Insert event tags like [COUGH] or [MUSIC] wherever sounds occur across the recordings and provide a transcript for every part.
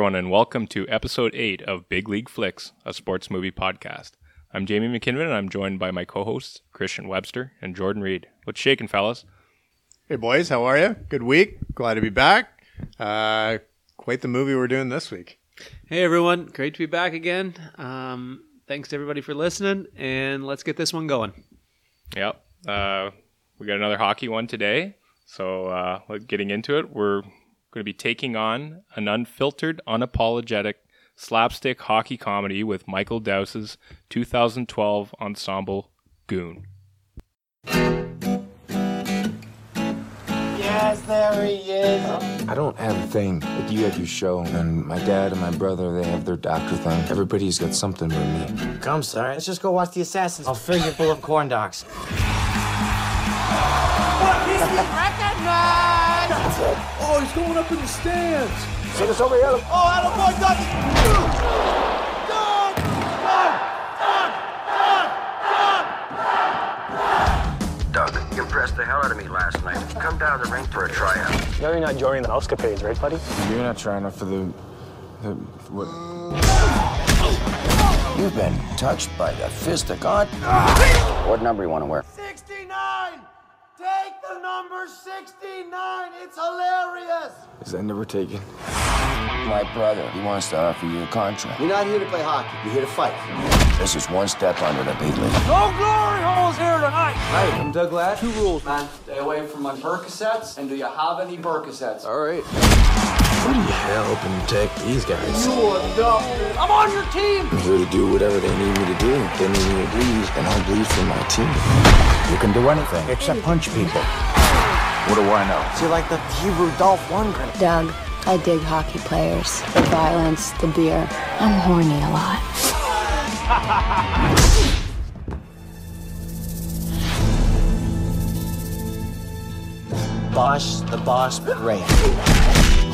Hello, everyone, and welcome to episode 8 of Big League Flicks, a sports movie podcast. I'm Jamie McKinnon, and I'm joined by my co hosts, Christian Webster and Jordan Reed. What's shaking, fellas? Hey, boys, how are you? Good week. Glad to be back. Uh, quite the movie we're doing this week. Hey everyone, great to be back again. Um, thanks to everybody for listening, and let's get this one going. Yep. Uh, we got another hockey one today. So, uh, getting into it, we're going to be taking on an unfiltered, unapologetic slapstick hockey comedy with Michael Dowse's 2012 ensemble Goon. Yes, there he is. I don't have a thing. Like you have your show, and my dad and my brother, they have their doctor thing. Everybody's got something but me. Come, sir. Let's just go watch the assassins. I'll fill you full of corn dogs. Oh, he's going up in the stands. Doug, you impressed the hell out of me last night. Come down to the rink for a tryout. No, you're not joining the Mousecapades, right, buddy? You're not trying out for the, the what? You've been touched by the fist of God. What number you want to wear? 69! Take the number 69! It's hilarious! Is that never taken? My brother, he wants to offer you a contract. You're not here to play hockey. You're here to fight. This is one step under the big league. No glory holes here tonight! Hi, I'm Doug Glatt. Two rules, man. Stay away from my Percocets, and do you have any Percocets? All right. Who do you help and protect these guys? You are adopted. I'm on your team! I'm here to do whatever they need me to do. If they need me to bleed, and I'll bleed for my team. You can do anything except punch people. What do I know? So you're like the Hebrew Dolph Lundgren. Doug, I dig hockey players, the violence, the beer. I'm horny a lot. [LAUGHS] Boss, the boss, Rhea.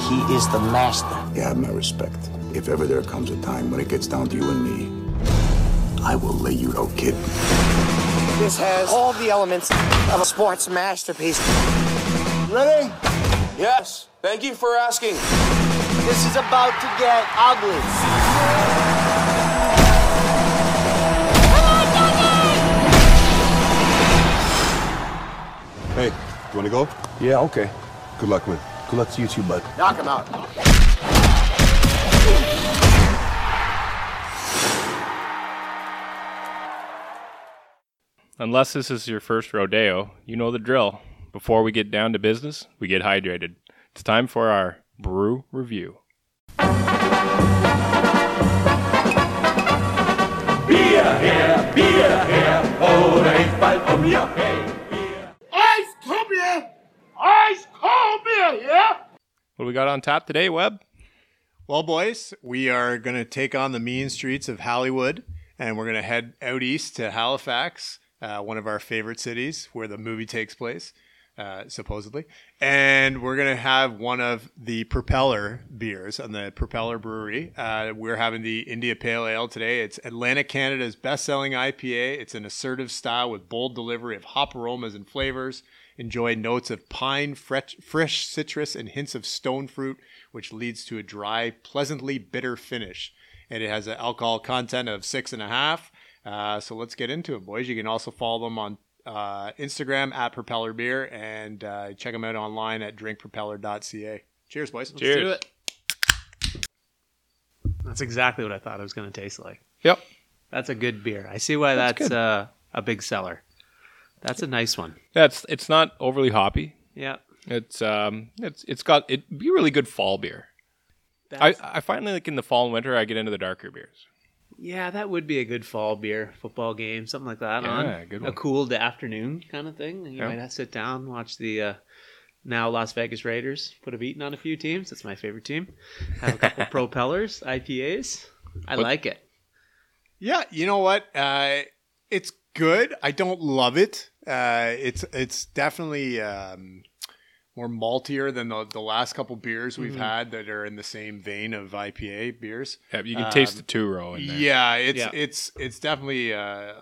He is the master. You have my respect. If ever there comes a time when it gets down to you and me, I will lay you out, kid. This has all the elements of a sports masterpiece. Ready? Yes. Thank you for asking. This is about to get ugly. Hey, you want to go? Yeah, okay. Good luck, man. Good luck to you too, bud. Knock him out. Unless this is your first rodeo, you know the drill. Before we get down to business, we get hydrated. It's time for our brew review. Ice copia! Ice copia, yeah. What do we got on tap today, Webb? Well, boys, we are going to take on the mean streets of Hollywood, and we're going to head out east to Halifax, uh, one of our favorite cities where the movie takes place, uh, supposedly. And we're going to have one of the Propeller beers on the Propeller Brewery. Uh, we're having the India Pale Ale today. It's Atlantic Canada's best-selling IPA. It's an assertive style with bold delivery of hop aromas and flavors. Enjoy notes of pine, fresh, fresh citrus, and hints of stone fruit, which leads to a dry, pleasantly bitter finish. And it has an alcohol content of six and a half. Uh, so let's get into it, boys. You can also follow them on uh, Instagram at Propeller Beer and uh, check them out online at drinkpropeller.ca. Cheers, boys. Let's do it. That's exactly what I thought it was going to taste like. Yep. That's a good beer. I see why That's that's, uh, a big seller. That's a nice one. That's it's not overly hoppy. Yeah. It's um it's it's got it'd be really good fall beer. I, I find like in the fall and winter I get into the darker beers. Yeah, that would be a good fall beer, football game, something like that. Yeah, on good a one. cool afternoon kind of thing. You Yeah. might have to sit down, watch the uh, now Las Vegas Raiders put a beating on a few teams. That's my favorite team. Have a couple [LAUGHS] propellers, IPAs. I What- like it. Yeah, you know what? Uh, it's good. I don't love it. Uh, it's it's definitely um, more maltier than the, the last couple beers we've Mhm. had that are in the same vein of IPA beers. Yeah, you can taste Um, the two row in there. Yeah, it's Yeah. it's it's definitely uh,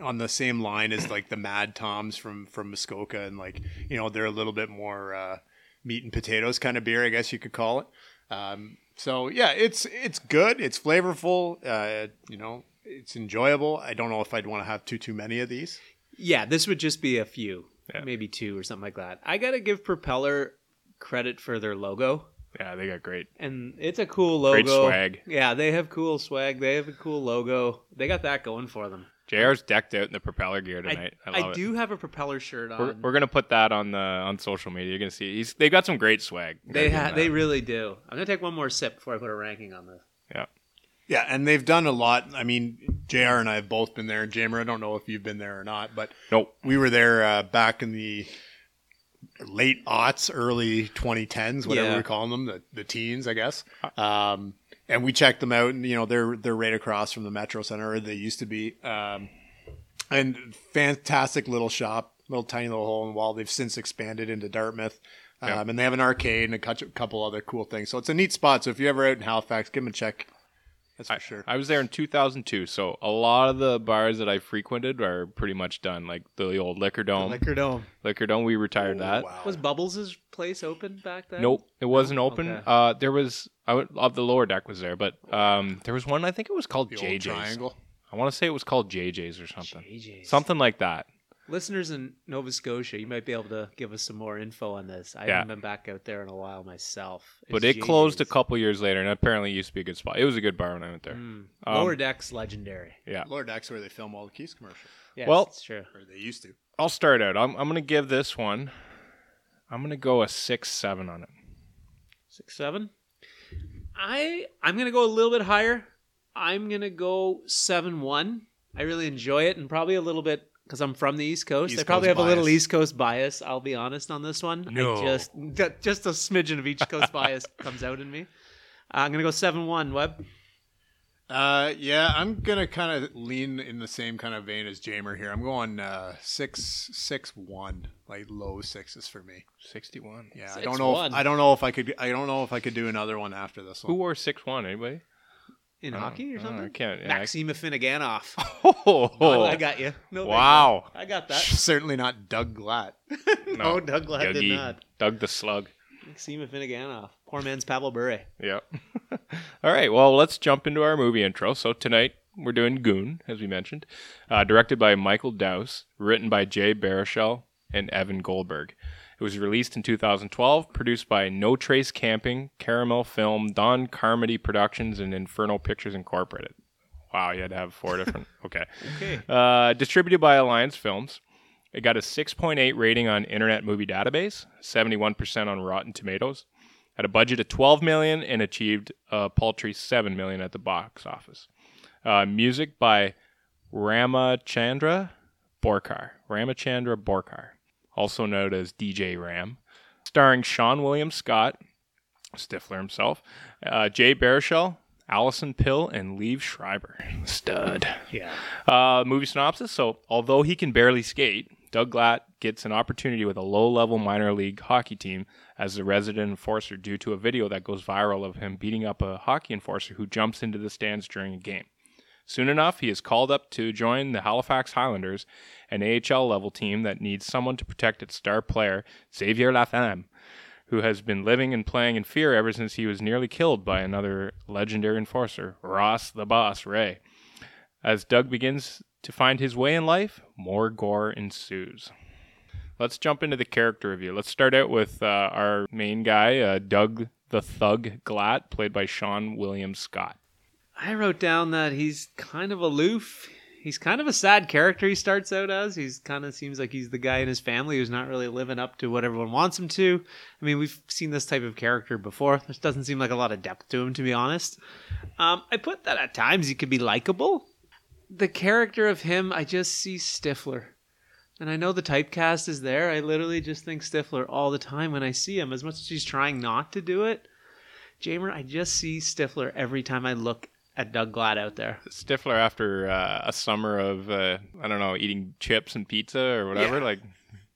on the same line as like the Mad Toms from from Muskoka, and like you know they're a little bit more uh, meat and potatoes kind of beer, I guess you could call it. Um, so yeah, it's it's good. It's flavorful. Uh, you know, it's enjoyable. I don't know if I'd want to have too too many of these. Yeah, this would just be a few, Yeah. maybe two or something like that. I gotta give Propeller credit for their logo, Yeah, they got great. and it's a cool logo. Great swag. Yeah, they have cool swag. They have a cool logo. They got that going for them. JR's decked out in the propeller gear tonight. I, I, love it. do have a Propeller shirt on. We're, we're gonna put that on the on social media. You're gonna see he's they got some great swag. they ha- they really do. I'm gonna take one more sip before I put a ranking on this. yeah. Yeah, and they've done a lot. I mean, Jr. and I have both been there. Jamer, I don't know if you've been there or not, but Nope. we were there uh, back in the late aughts, early 2010s, whatever Yeah. we're calling them, the, the teens, I guess. Um, and we checked them out, and you know they're they're right across from the Metro Center. Or they used to be, um, and fantastic little shop, little tiny little hole in the wall. They've since expanded into Dartmouth. Um, Yeah. And they have an arcade and a couple other cool things. So it's a neat spot. So if you're ever out in Halifax, give them a check. That's for I, sure. I was there in 2002, so a lot of the bars that I frequented are pretty much done. Like the old Liquor Dome. Liquor Dome. Liquor Dome, we retired Oh, that. Was Bubbles' place open back then? Nope, it wasn't open. Okay. Uh, there was I would, uh, the lower deck was there, but um, there was one. I think it was called The old JJ's. triangle. I want to say it was called JJ's or something. JJ's. Something like that. Listeners in Nova Scotia, you might be able to give us some more info on this. I Yeah. haven't been back out there in a while myself. But It's it closed a couple years later, and apparently it used to be a good spot. It was a good bar when I went there. Mm. Um, Lower Deck's legendary. Yeah. Lower Deck's where they film all the Keith's commercials. Yes, Well- it's true. Or they used to. I'll start out. I'm, I'm going to give this one. I'm going to go a six seven on it. Six seven. I I'm gonna go a little bit higher. I'm gonna go seven one. I really enjoy it, and probably a little bit because I'm from the East Coast. East I probably Coast have a little. East Coast bias. I'll be honest on this one. No. I just just a smidgen of East Coast [LAUGHS] bias comes out in me. Uh, I'm gonna go seven one. Webb. Uh, yeah, I'm gonna kind of lean in the same kind of vein as Jamer here. I'm going uh, six six one, like low sixes for me. 61. Yeah, I don't know. If, I don't know if I could. I don't know if I could do another one after this one. Who one. wore six one? Anybody? In don't- hockey or don't something? I can't. yeah, I- Maxim Afinogenov. [LAUGHS] Oh, Oh, I got you. No, Wow. I got that. [LAUGHS] Certainly not Doug Glatt. [LAUGHS] No, Doug Glatt did not. Doug the Slug. Maxim Afinogenov. Poor man's Pavel Bure. Yep. All right. Well, let's jump into our movie intro. So tonight we're doing Goon, as we mentioned, uh, directed by Michael Dowse, written by Jay Baruchel and Evan Goldberg. It was released in 2012, produced by No Trace Camping, Caramel Film, Don Carmody Productions, and Inferno Pictures Incorporated. Wow, you had to have four [LAUGHS] different. Okay. Okay. Uh, distributed by Alliance Films. It got a 6.8 rating on Internet Movie Database, 71% on Rotten Tomatoes. Had a budget of 12 million and achieved a paltry 7 million at the box office. Uh, music by Ramachandra Borkar. Ramachandra Borkar, also known as DJ Ram. Starring Seann William Scott, Stifler himself, uh, Jay Baruchel, Alison Pill, and Liev Schreiber. Stud. Yeah. Uh, movie synopsis. So, although he can barely skate, Doug Glatt gets an opportunity with a low level minor league hockey team as the resident enforcer due to a video that goes viral of him beating up a hockey enforcer who jumps into the stands during a game. Soon enough, he is called up to join the Halifax Highlanders, an AHL level team that needs someone to protect its star player, Xavier Laflamme, who has been living and playing in fear ever since he was nearly killed by another legendary enforcer, Ross the Boss Rhea. As Doug begins to find his way in life, more gore ensues. Let's jump into the character review. Let's start out with uh, our main guy, uh, Doug the Thug Glatt, played by Seann William Scott. I wrote down that he's kind of aloof. He's kind of a sad character he starts out as. He's kind of seems like he's the guy in his family who's not really living up to what everyone wants him to. I mean, we've seen this type of character before. There doesn't seem like a lot of depth to him, to be honest. Um, I put that at times he could be likable. The character of him, I just see Stifler. And I know the typecast is there. I literally just think Stifler all the time when I see him, as much as he's trying not to do it. Jamer, I just see Stifler every time I look at Doug Glatt out there. Stifler, after uh, a summer of, uh, I don't know, eating chips and pizza or whatever, Yeah. like,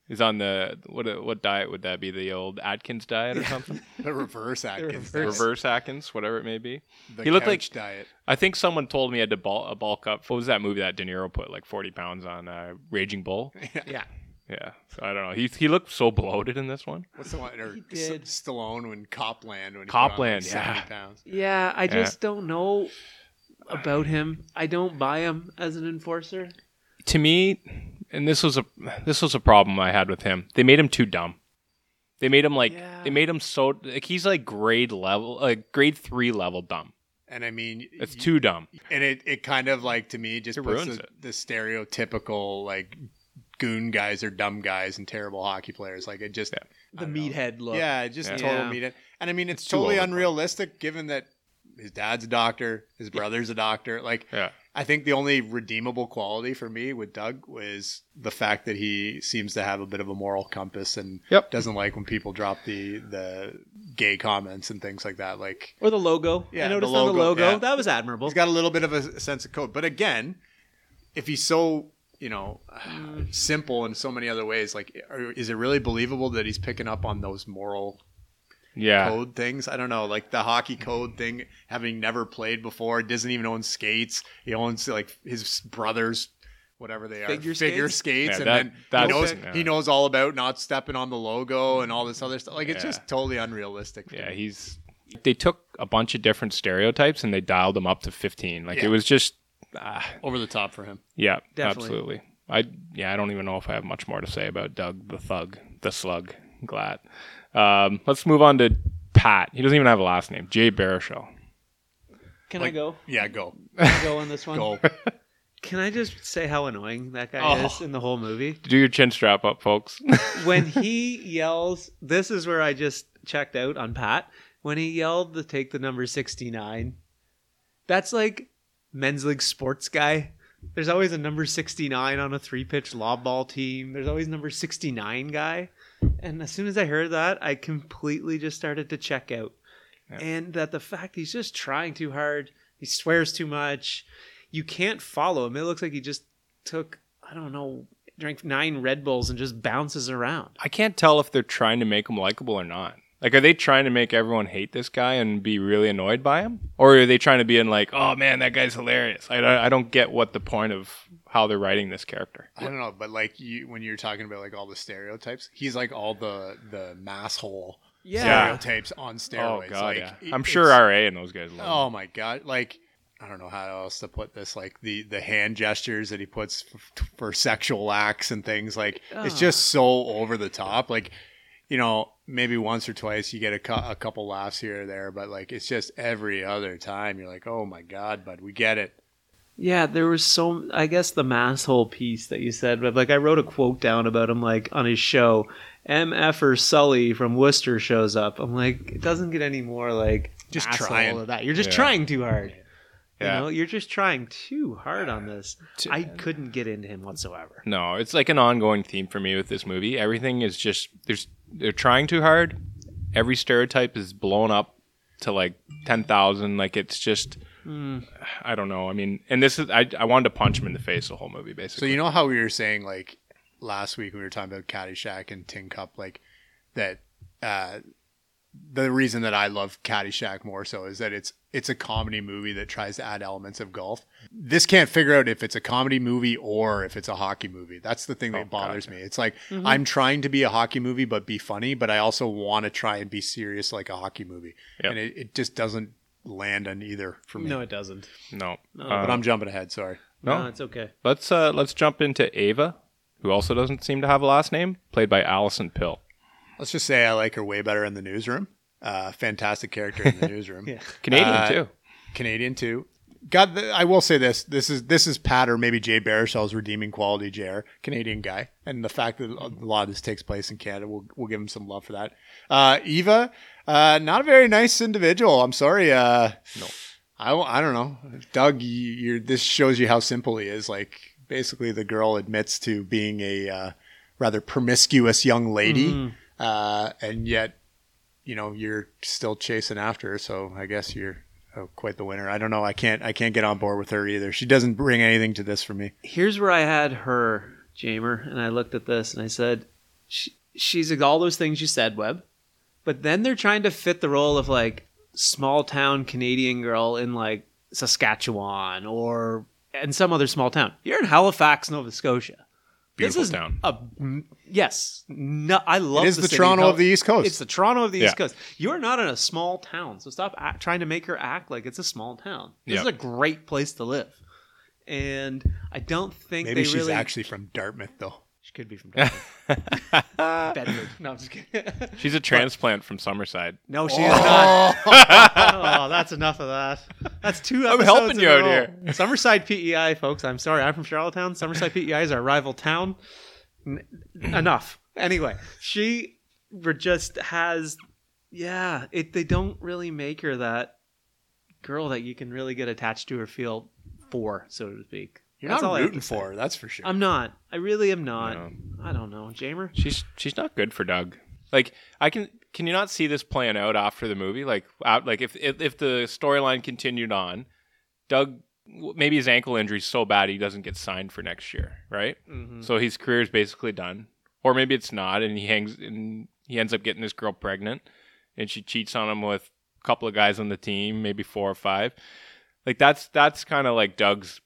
he's on the, what what diet would that be? The old Atkins diet or something? [LAUGHS] The reverse Atkins. reverse. Reverse Atkins, whatever it may be. The he looked like couch diet. I think someone told me he had to bulk, bulk up. What was that movie that De Niro put like 40 pounds on? Uh, Raging Bull. [LAUGHS] Yeah. Yeah, so I don't know. He he looked so bloated in this one. What's the one? Or He did. S- Stallone when Copland when he Copland, put on, like, yeah. pounds. Yeah, I Yeah. just don't know about him. I don't buy him as an enforcer. To me, and this was a this was a problem I had with him. They made him too dumb. They made him like Yeah. they made him so like he's like grade level, like grade three level dumb. And I mean, It's y- too dumb. and it, it kind of like to me just It puts ruins the, it. the stereotypical like goon guys or dumb guys and terrible hockey players. Like it just The meathead look. yeah, just Yeah. total Yeah. meat. And I mean, it's too totally overboard. unrealistic given that his dad's a doctor, his brother's a doctor. Like Yeah. I think the only redeemable quality for me with Doug was the fact that he seems to have a bit of a moral compass and Yep. doesn't like when people drop the the gay comments and things like that. Like Or the logo. Yeah, I the noticed on the logo, logo. yeah. That was admirable. he's got a little bit of a sense of code. But again, if he's so you know mm. simple in so many other ways, like are- is it really believable that he's picking up on those moral Yeah. code things. I don't know, like the hockey code thing. Having never played before, doesn't even own skates. He owns like his brothers, whatever they are, Figure figure skates? skates, Yeah, and that- then he that's- knows yeah. he knows all about not stepping on the logo and all this other stuff. Like it's Yeah. just totally unrealistic. Yeah, me. he's. They took a bunch of different stereotypes and they dialed them up to fifteen. Like Yeah. it was just. Ah, over the top for him. yeah, Definitely. absolutely. I yeah, I don't even know if I have much more to say about Doug the Thug, the Slug, Glatt. Um, let's move on to Pat. He doesn't even have a last name. Jay Baruchel. Can I go? Yeah, go, Can I go on this one? go. [LAUGHS] Can I just say how annoying that guy Oh. is in the whole movie? Do your chin strap up, folks. [LAUGHS] when he yells, this is where I just checked out on Pat. When he yelled to take the number 69, that's like men's league sports guy. There's always a number 69 on a three pitch lob ball team. There's always number 69 guy. And as soon as I heard that, I completely just started to check out. And that the fact he's just trying too hard, he swears too much. You can't follow him. It looks like he just took, I don't know, drank nine Red Bulls and just bounces around. I can't tell if they're trying to make him likable or not. Like, are they trying to make everyone hate this guy and be really annoyed by him, or are they trying to be in like, oh man, that guy's hilarious? I, I don't get what the point of how they're writing this character. I don't know, but like you, when you're talking about like all the stereotypes, he's like all the the masshole Yeah. stereotypes on oh, steroids. Oh god, like, yeah. it- I'm sure RA and those guys love. Oh my god! Like I don't know how else to put this. Like the the hand gestures that he puts f- for sexual acts and things. Like it's just so over the top. Like you know, maybe once or twice you get a, cou- a couple laughs here or there, but like it's just every other time you're like, oh my god, bud, we get it. Yeah, there was so I guess the masshole piece that you said, but like I wrote a quote down about him like on his show. MF or Sully from Worcester shows up. I'm like, it doesn't get any more like Just asshole trying. of that. You're just Yeah. trying too hard. Yeah. You know, you're just trying too hard on this. I couldn't get into him whatsoever. No, it's like an ongoing theme for me with this movie. Everything is just there's they're trying too hard. Every stereotype is blown up to like ten thousand. Like it's just I don't know. I mean, and this is I I wanted to punch him in the face the whole movie basically. So you know how we were saying like last week we were talking about Caddyshack and Tin Cup, like that. Uh, the reason that I love Caddyshack more so is that it's it's a comedy movie that tries to add elements of golf. This can't figure out if it's a comedy movie or if it's a hockey movie. That's the thing that Oh, bothers gotcha. me. It's like I'm trying to be a hockey movie but be funny, but I also want to try and be serious like a hockey movie, Yep. and it, it just doesn't land on either for me. No, it doesn't. no, No, Uh, but I'm jumping ahead. Sorry. no. No, it's okay. Let's uh let's jump into Ava, who also doesn't seem to have a last name, played by Alison Pill. Let's just say I like her way better in the newsroom. Uh, fantastic character in the [LAUGHS] newsroom. Yeah. Canadian Uh, too. Canadian too. God, th- I will say this: this is this is Pat or maybe Jay Baruchel's redeeming quality. Jr. Canadian guy, and the fact that a lot of this takes place in Canada, we'll we'll give him some love for that. Uh, Eva, uh, not a very nice individual. I'm sorry. Uh, No. I, don't- I don't know, Doug. You, you're this shows you how simple he is. Like basically, the girl admits to being a uh, rather promiscuous young lady, uh, and yet you know you're still chasing after her. So I guess you're oh, quite the winner. I don't know. I can't. I can't get on board with her either. She doesn't bring anything to this for me. Here's where I had her, Jamer, and I looked at this and I said, she, she's all those things you said, Webb. But then they're trying to fit the role of like small town Canadian girl in like Saskatchewan or in some other small town. You're in Halifax, Nova Scotia. Beautiful this is town. A, yes, no, I love. It is the city Toronto of the East Coast. It's the Toronto of the Yeah. East Coast. You are not in a small town, so stop act, trying to make her act like it's a small town. This Yeah. is a great place to live, and I don't think Maybe she's really. actually from Dartmouth, though. She could be from Dartmouth. [LAUGHS] Bedford. No, I'm just kidding. [LAUGHS] She's a transplant from Summerside. no, she is oh. not. [LAUGHS] oh, that's enough of that. That's two. I'm episodes helping in you a out row. here. Summerside PEI, folks. I'm sorry. I'm from Charlottetown. Summerside PEI is our rival town. N- enough. Anyway, she re- just has, yeah. It they don't really make her that girl that you can really get attached to or feel for, so to speak. You're That's not I rooting for her, that's for sure. I'm not. I really am not. No. I don't know, Jamer. She's she's not good for Doug. Like I can can you not see this playing out after the movie? Like out like if if, if the storyline continued on, Doug maybe his ankle injury is so bad he doesn't get signed for next year, right? Mhm. So his career is basically done, or maybe it's not, and he hangs and he ends up getting this girl pregnant, and she cheats on him with a couple of guys on the team, maybe four or five. Like that's that's kind of like Doug's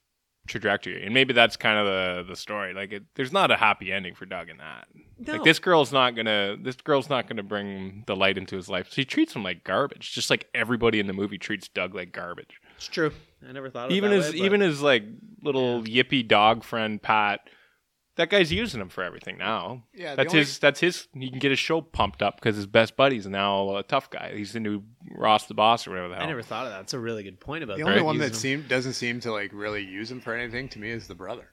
trajectory, and maybe that's kind of the the story. Like it, there's not a happy ending for Doug in that. No. Like this girl's not gonna this girl's not gonna bring the light into his life. She treats him like garbage, just like everybody in the movie treats Doug like garbage. It's true. I never thought of it Even that his way, even his like little yippy dog friend Pat. That guy's using him for everything now. Yeah, the that's only- his. That's his. He can get his show pumped up because his best buddy's now a tough guy. He's the new Ross the Boss or whatever the hell. I never thought of that. That's a really good point about that. The that. only one that seem doesn't seem to like really use him for anything to me is the brother.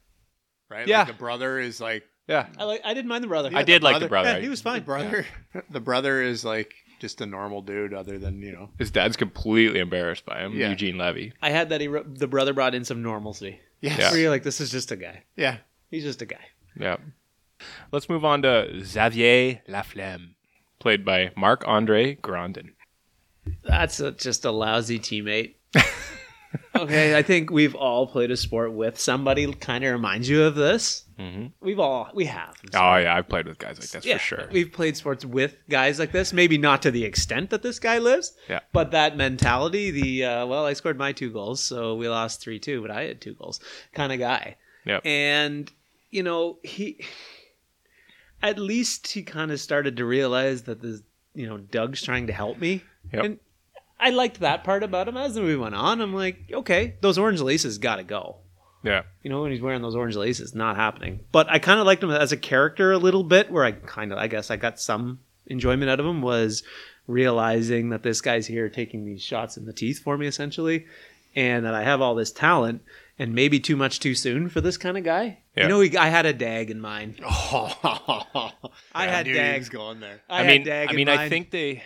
Right? Yeah. Like the brother is like Yeah, I like. I didn't mind the brother. I did like the brother. Yeah, he was fine. the brother. [LAUGHS] The brother is like just a normal dude, other than you know. His dad's completely embarrassed by him. Yeah. Eugene Levy. I had that. He wrote, the brother brought in some normalcy. Yes. Yeah. Where you're like, this is just a guy. Yeah. He's just a guy. Yeah. Let's move on to Xavier Laflamme, played by Marc Andre Grondin. That's a, just a lousy teammate. [LAUGHS] okay, I think we've all played a sport with somebody. Kind of reminds you of this. Mm-hmm. We've all we have. Oh yeah, I've played with guys like this yeah, for sure. We've played sports with guys like this. Maybe not to the extent that this guy lives. Yeah. But that mentality, the uh, well, I scored my two goals, so we lost three two, but I had two goals, kind of guy. Yep. And you know he, at least he kind of started to realize that this, you know, Doug's trying to help me. Yep. And I liked that part about him. As the movie went on, I'm like, okay, those orange laces got to go. Yeah. You know, when he's wearing those orange laces, not happening. But I kind of liked him as a character a little bit, where I kind of, I guess, I got some enjoyment out of him was realizing that this guy's here taking these shots in the teeth for me, essentially, and that I have all this talent, and maybe too much too soon for this kind of guy. Yeah. You know, he, I had a Daigle in mind. [LAUGHS] I I had knew he was going there. I, I, had mean, Daigle I in mean, I mind. think they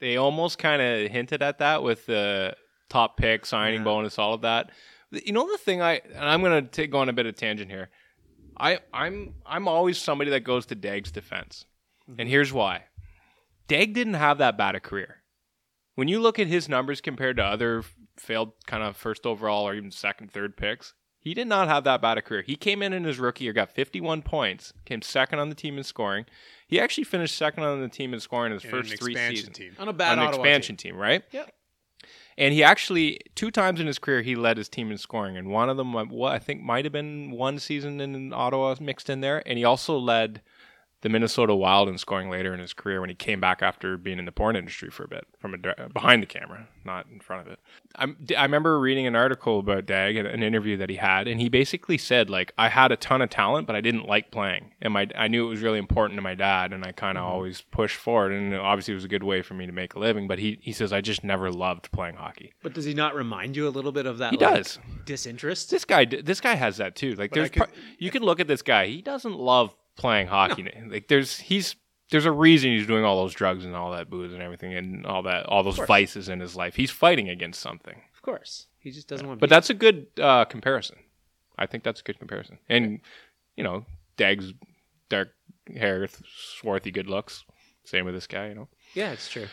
they almost kind of hinted at that with the top pick signing Yeah. bonus, all of that. You know the thing I and I'm gonna take go on a bit of tangent here. I I'm I'm always somebody that goes to Daigle's defense, Mm-hmm. and here's why. Daigle didn't have that bad a career. When you look at his numbers compared to other failed kind of first overall or even second, third picks, he did not have that bad a career. He came in in his rookie year, got 51 points, came second on the team in scoring. He actually finished second on the team in scoring in his In first an three seasons team. on a bad on an Ottawa expansion team. team. right? Yep. And he actually two times in his career he led his team in scoring, and one of them, what I think might have been one season in Ottawa mixed in there, and he also led the Minnesota Wild in scoring later in his career when he came back after being in the porn industry for a bit, from a, behind the camera, not in front of it. I'm, I remember reading an article about Daigle, an interview that he had, and he basically said like, I had a ton of talent, but I didn't like playing, and my I knew it was really important to my dad, and I kind of mm-hmm. always pushed forward, and obviously it was a good way for me to make a living. But he he says I just never loved playing hockey. But does he not remind you a little bit of that? He like, does. disinterest. This guy, this guy has that too. Like, But there's, could- par- you can look at this guy. He doesn't love playing hockey. Like, there's, he's, there's a reason he's doing all those drugs and all that booze and everything and all that, all those vices in his life. He's fighting against something. Of course, he just doesn't want. To be But that's a good uh, comparison. I think that's a good comparison. And you know, Daigle's dark hair, swarthy good looks. Same with this guy. You know. yeah, it's true.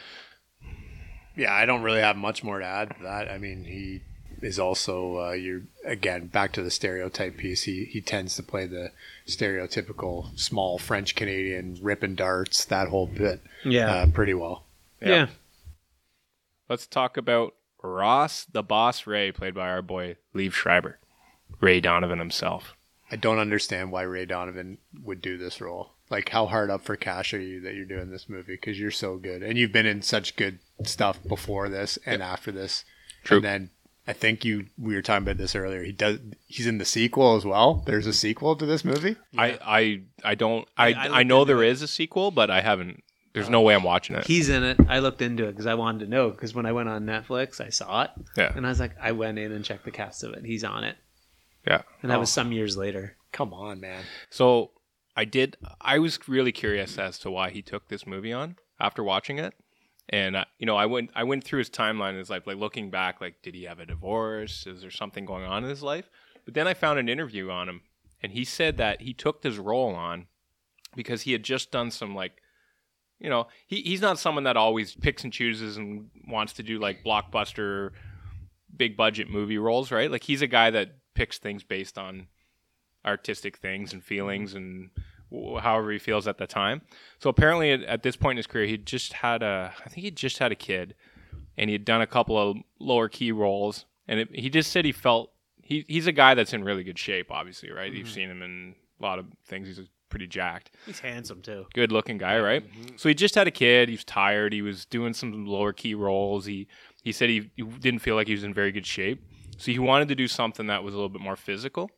Yeah, I don't really have much more to add to that. I mean, he is also uh, you're again back to the stereotype piece. He he tends to play the stereotypical small French Canadian ripping darts that whole bit. Yeah. uh, pretty well. Yeah. Let's talk about Ross the Boss Rhea, played by our boy Liev Schreiber, Ray Donovan himself. I don't understand why Ray Donovan would do this role. Like, how hard up for cash are you that you're doing this movie? Because you're so good, and you've been in such good stuff before this and after this. True. And then I think you we were talking about this earlier. He does. He's in the sequel as well. There's a sequel to this movie. I, I I don't I I I, looked know into there is a sequel, but I haven't. There's no way I'm watching it. He's in it. I looked into it because I wanted to know. Because when I went on Netflix, I saw it, Yeah. and I was like, I went in and checked the cast of it. He's on it, Yeah. and that Oh. was some years later. Come on, man. So I did. I was really curious as to why he took this movie on after watching it, and uh, you know, I went I went through his timeline. It's like like looking back, like did he have a divorce? Is there something going on in his life? But then I found an interview on him, and he said that he took this role on because he had just done some like. You know, he, he's not someone that always picks and chooses and wants to do like blockbuster, big budget movie roles, right? Like he's a guy that picks things based on artistic things and feelings and however he feels at the time. So apparently, at, at this point in his career, he just had a, I think he just had a kid, and he had done a couple of lower key roles, and it, he just said he felt he he's a guy that's in really good shape. Obviously, right? You've mm-hmm. seen him in a lot of things. He's pretty jacked He's handsome too. good looking guy, right? Mm-hmm. So he just had a kid. He was tired. He was doing some lower key roles. He he said he, he didn't feel like he was in very good shape. So he wanted to do something that was a little bit more physical.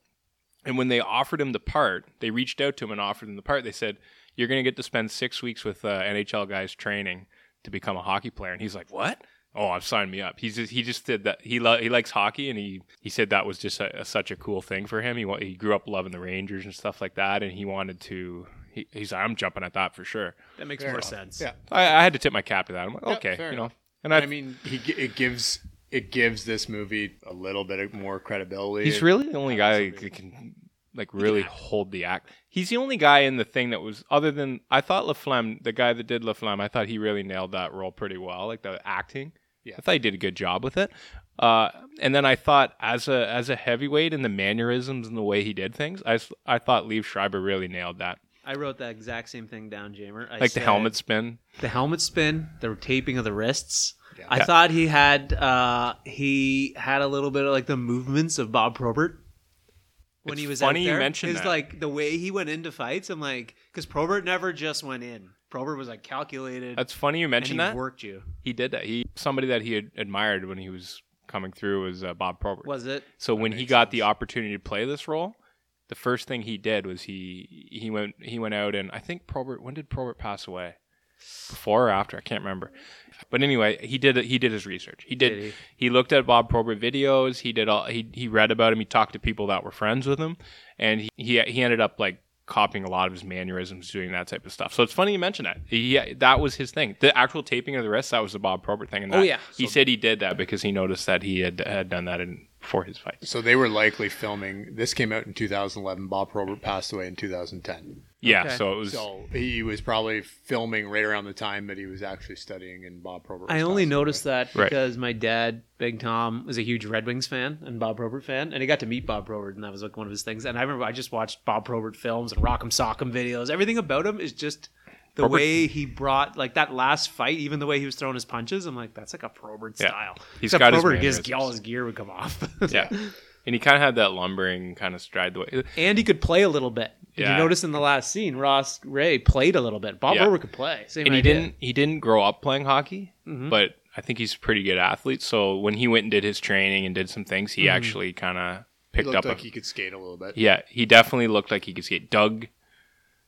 And when they offered him the part, they reached out to him and offered him the part. They said, "You're going to get to spend six weeks with uh, NHL guys training to become a hockey player." And he's like, "What?" Oh, I've signed me up. He's just, he just did that. He lo- he likes hockey, and he, he said that was just a, a, such a cool thing for him. He wa- he grew up loving the Rangers and stuff like that, and he wanted to. He, he's like, I'm jumping at that for sure. That makes Fair more enough. sense. Yeah. I, I had to tip my cap to that. I'm like, Yeah, okay, fair you know, enough. and I, I mean, he gi- it gives it gives this movie a little bit of more credibility. he's really the only guy that can like really hold the act. He's the only guy in the thing that was other than I thought LaFlemme, the guy that did LaFlemme, I thought he really nailed that role pretty well, like the acting. Yeah. I thought he did a good job with it. Uh, and then I thought as a as a heavyweight and the mannerisms and the way he did things, I, I thought Liev Schreiber really nailed that. I wrote that exact same thing down, Jamer. I Like the helmet spin. the helmet spin, the taping of the wrists. Yeah. I thought he had uh, he had a little bit of like the movements of Bob Probert when It's he was funny out you there. mention His that. like the way he went into fights. I'm like, because Probert never just went in. Probert was like calculated. That's funny you and mentioned he that. worked you. He did that. He somebody that he had admired when he was coming through was uh, Bob Probert. Was it? So when he got the opportunity to play this role, the first thing he did was he he went he went out and I think Probert when did Probert pass away? Before or after? I can't remember. But anyway, he did he did his research. He did, Did he? looked at Bob Probert videos. He did all he he read about him. He talked to people that were friends with him, and he he, he ended up like copying a lot of his mannerisms, doing that type of stuff. So it's funny you mention that. He that was his thing. The actual taping of the wrists that was the Bob Probert thing. And oh, that, Oh, yeah. he said he did that because he noticed that he had had done that in before his fight. So they were likely filming. This came out in 2011. Bob Probert passed away in 2010. Yeah, Okay. so it was. So he was probably filming right around the time that he was actually studying in Bob Probert. I only noticed away. that Right. because my dad, Big Tom, was a huge Red Wings fan and Bob Probert fan, and he got to meet Bob Probert, and that was like one of his things. And I remember I just watched Bob Probert films and Rock'em Sock'em videos. Everything about him is just the Probert- way he brought like that last fight, even the way he was throwing his punches. I'm like, that's like a Probert Yeah. style. He's Except got his Probert, his, mannerisms. all his gear would come off. yeah, [LAUGHS] and he kind of had that lumbering kind of stride the way. and he could play a little bit. Did Yeah. you notice in the last scene, Ross Rhea played a little bit. Bob Yeah. Probert could play. Same and he didn't he didn't grow up playing hockey, Mhm. but I think he's a pretty good athlete. So when he went and did his training and did some things, he actually kind of He picked looked up. like a, he could skate a little bit. yeah, he definitely looked like he could skate. Doug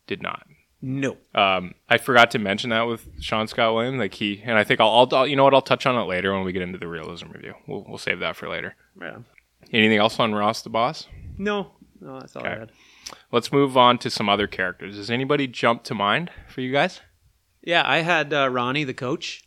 did not. No. Um, I forgot to mention that with Sean Scott Williams. Like he, and I think I'll, I'll, I'll- you know what, I'll touch on it later when we get into the realism review. We'll, we'll save that for later. Yeah. Anything else on Ross the Boss? No. No, that's all I had. Let's move on to some other characters. Does anybody jump to mind for you guys? Yeah, I had uh, Ronnie, the coach.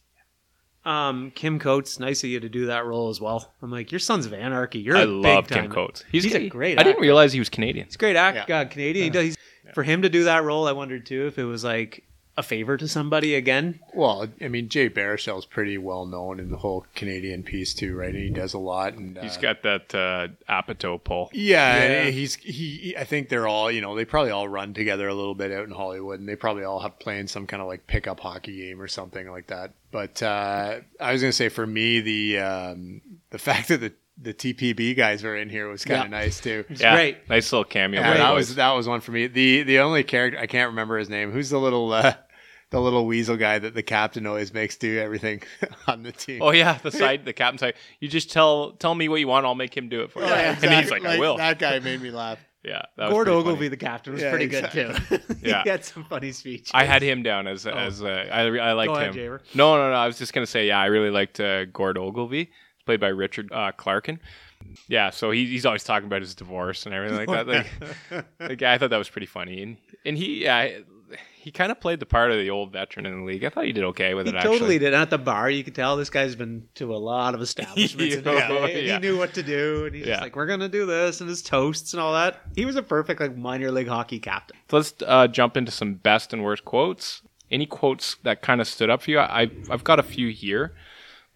Um, Kim Coates, nice of you to do that role as well. I'm like, your son's of anarchy. You're I a love big Kim time- Coates. He's, a great. I didn't realize he was Canadian. He's a great act, Yeah. uh, Canadian. He does, he's, For him to do that role, I wondered too if it was like a favor to somebody again. Well, I mean, Jay Baruchel's pretty well known in the whole Canadian piece too, right? And he does a lot. And uh, He's got that uh, Apatow pull. Yeah, Yeah. he's he, he- I think they're all you know they probably all run together a little bit out in Hollywood, and they probably all have playing some kind of like pickup hockey game or something like that. But uh, I was gonna say for me the um, the [LAUGHS] fact that the the TPB guys were in here was kind Yeah. of nice too. yeah, great. Nice little cameo. Yeah, that was that was one for me. The the only character I can't remember his name. Who's the little uh, the little weasel guy that the captain always makes do everything [LAUGHS] on the team? Oh yeah, the side, the captain's like, you just tell tell me what you want, I'll make him do it for you. Yeah, [LAUGHS] And he's like, exactly. I will. That guy made me laugh. [LAUGHS] yeah, that was Gord pretty Ogilvy, funny. the captain, was Yeah, pretty exactly. good too. Yeah. he had some funny speeches. I had him down as as uh, I I liked Go ahead, him. Jamer. No, no, no. I was just gonna say, yeah, I really liked uh, Gord Ogilvy, played by Richard uh, Clarkin. Yeah, so he, he's always talking about his divorce and everything like that. Like, [LAUGHS] like, I thought that was pretty funny, and and he yeah he kind of played the part of the old veteran in the league. I thought he did okay with He it. totally actually. did. And at the bar, you could tell this guy's been to a lot of establishments. [LAUGHS] in his Yeah, day, yeah. He knew what to do, and he's Yeah. just like, "We're gonna do this," and his toasts and all that. He was a perfect like minor league hockey captain. So let's uh, jump into some best and worst quotes. Any quotes that kind of stood up for you? I I've got a few here,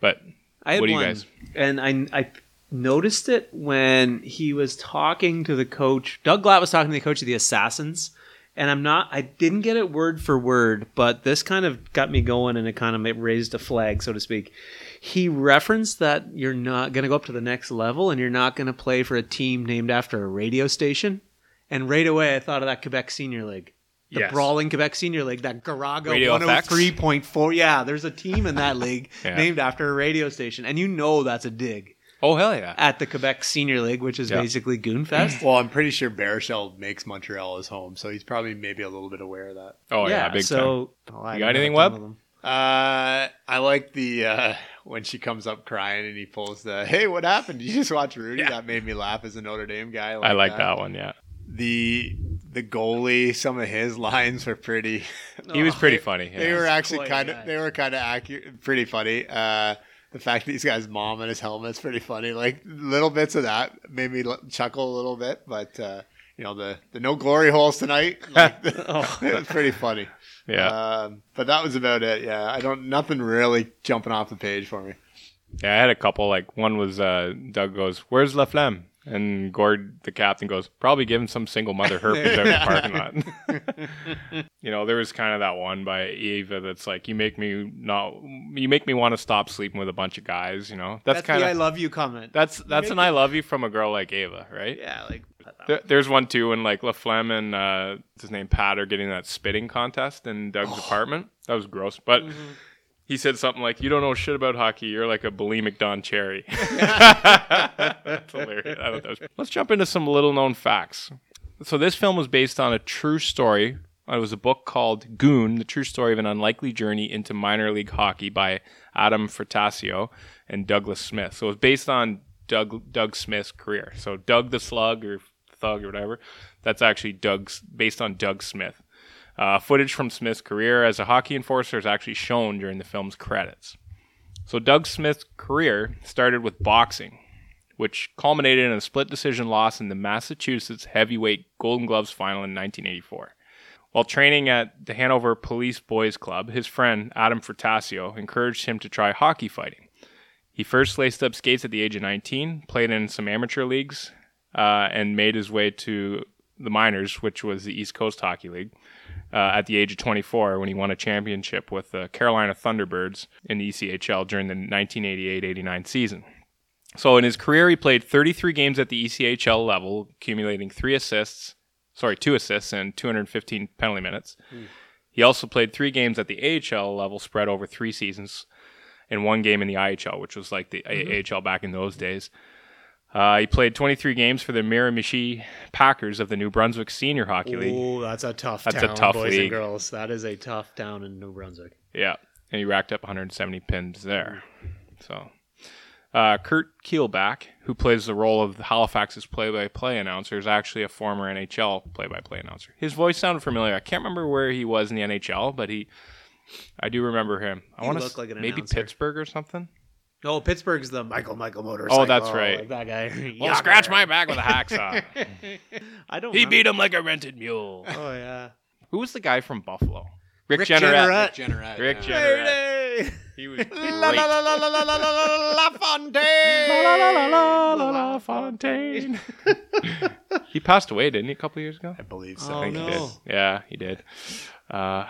but I had what do you one, guys? and I I noticed it when he was talking to the coach. Doug Glatt was talking to the coach of the Assassins, and I'm not. I didn't get it word for word, but this kind of got me going, and it kind of raised a flag, so to speak. He referenced that you're not going to go up to the next level, and you're not going to play for a team named after a radio station. And right away, I thought of that Quebec Senior League. The Yes. brawling Quebec Senior League, that Garaga Radio 103.4. Yeah, there's a team in that [LAUGHS] league Yeah. named after a radio station. And you know that's a dig Oh hell yeah! at the Quebec Senior League, which is Yeah. basically Goonfest. Well, I'm pretty sure Baruchel makes Montreal his home, so he's probably maybe a little bit aware of that. Oh yeah, big time. so, Oh, You got anything, have Webb? Uh, I like the uh, when she comes up crying and he pulls the "Hey, what happened? Did you just watch Rudy?" Yeah. That made me laugh as a Notre Dame guy. I like that one. Yeah, The the goalie, some of his lines were pretty. [LAUGHS] he was pretty funny. They were actually kind of they were kind of accurate, pretty funny. Uh, the fact that he's got his mom in his helmet's pretty funny. Like little bits of that made me l- chuckle a little bit, but uh, you know the the no glory holes tonight. [LAUGHS] Like, [LAUGHS] Oh. it was pretty funny. yeah, Um, but that was about it. Yeah, I don't nothing really jumping off the page for me. yeah. I had a couple. Like one was uh, Doug goes, "Where's La Flemme?" And Gord, the captain, goes, "Probably giving some single mother herpes [LAUGHS] out in the [LAUGHS] parking lot." [LAUGHS] you know, there was kind of that one by Eva that's like, "You make me not, you make me want to stop sleeping with a bunch of guys." You know, that's, That's, kind the I love you comment. that's that's an I love you from a girl like Ava, right? yeah, like There, there's one too when like LaFlemme and uh, his name Pat are getting that spitting contest in Doug's apartment. That was gross, but he said something like, "You don't know shit about hockey. You're like a bulimic Don Cherry." [LAUGHS] That's hilarious. That was- Let's jump into some little known facts. So this film was based on a true story. It was a book called Goon: The True Story of an Unlikely Journey into Minor League Hockey by Adam Frattasio and Douglas Smith. So it was based on Doug Doug Smith's career. So Doug the Slug or Thug or whatever. That's actually Doug's based on Doug Smith. Uh, footage from Smith's career as a hockey enforcer is actually shown during the film's credits. So Doug Smith's career started with boxing, which culminated in a split decision loss in the Massachusetts heavyweight Golden Gloves final in 1984. While training at the Hanover Police Boys Club, his friend Adam Frattasio encouraged him to try hockey fighting. He first laced up skates at the age of 19, played in some amateur leagues, uh, and made his way to the minors, which was the East Coast Hockey League, uh, at the age of 24 when he won a championship with the Carolina Thunderbirds in the ECHL during the 1988-89 season. So in his career, he played 33 games at the ECHL level, accumulating three assists, sorry, two assists and 215 penalty minutes. He also played three games at the AHL level, spread over three seasons, and one game in the IHL, which was like the AHL back in those days. Uh, he played 23 games for the Miramichi Packers of the New Brunswick Senior Hockey League. Oh, that's a tough That's a town, tough boys league. and girls. That is a tough town in New Brunswick. Yeah, and he racked up 170 pins there. So, uh, Curt Keilback, who plays the role of Halifax's play-by-play announcer, is actually a former NHL play-by-play announcer. His voice sounded familiar. I can't remember where he was in the NHL, but he, I do remember him. I want to like maybe announcer. Pittsburgh or something. No, Pittsburgh's the Michael Michael motorcycle. Oh, that's right. Like that guy. [LAUGHS] Well, scratch my back with a hacksaw. [LAUGHS] I don't. he remember. beat him like a rented mule. Oh yeah. Who was the guy from Buffalo? Rick, Rick Jeanneret. Jeanneret. Jeanneret, Rick yeah. Jeanneret. He was great. [LAUGHS] La la la la la la la la la la Fontaine. La la la la la la la Fontaine. he passed away, didn't he, a couple years ago? I believe so. Oh, I think he did. Yeah, he did. Uh,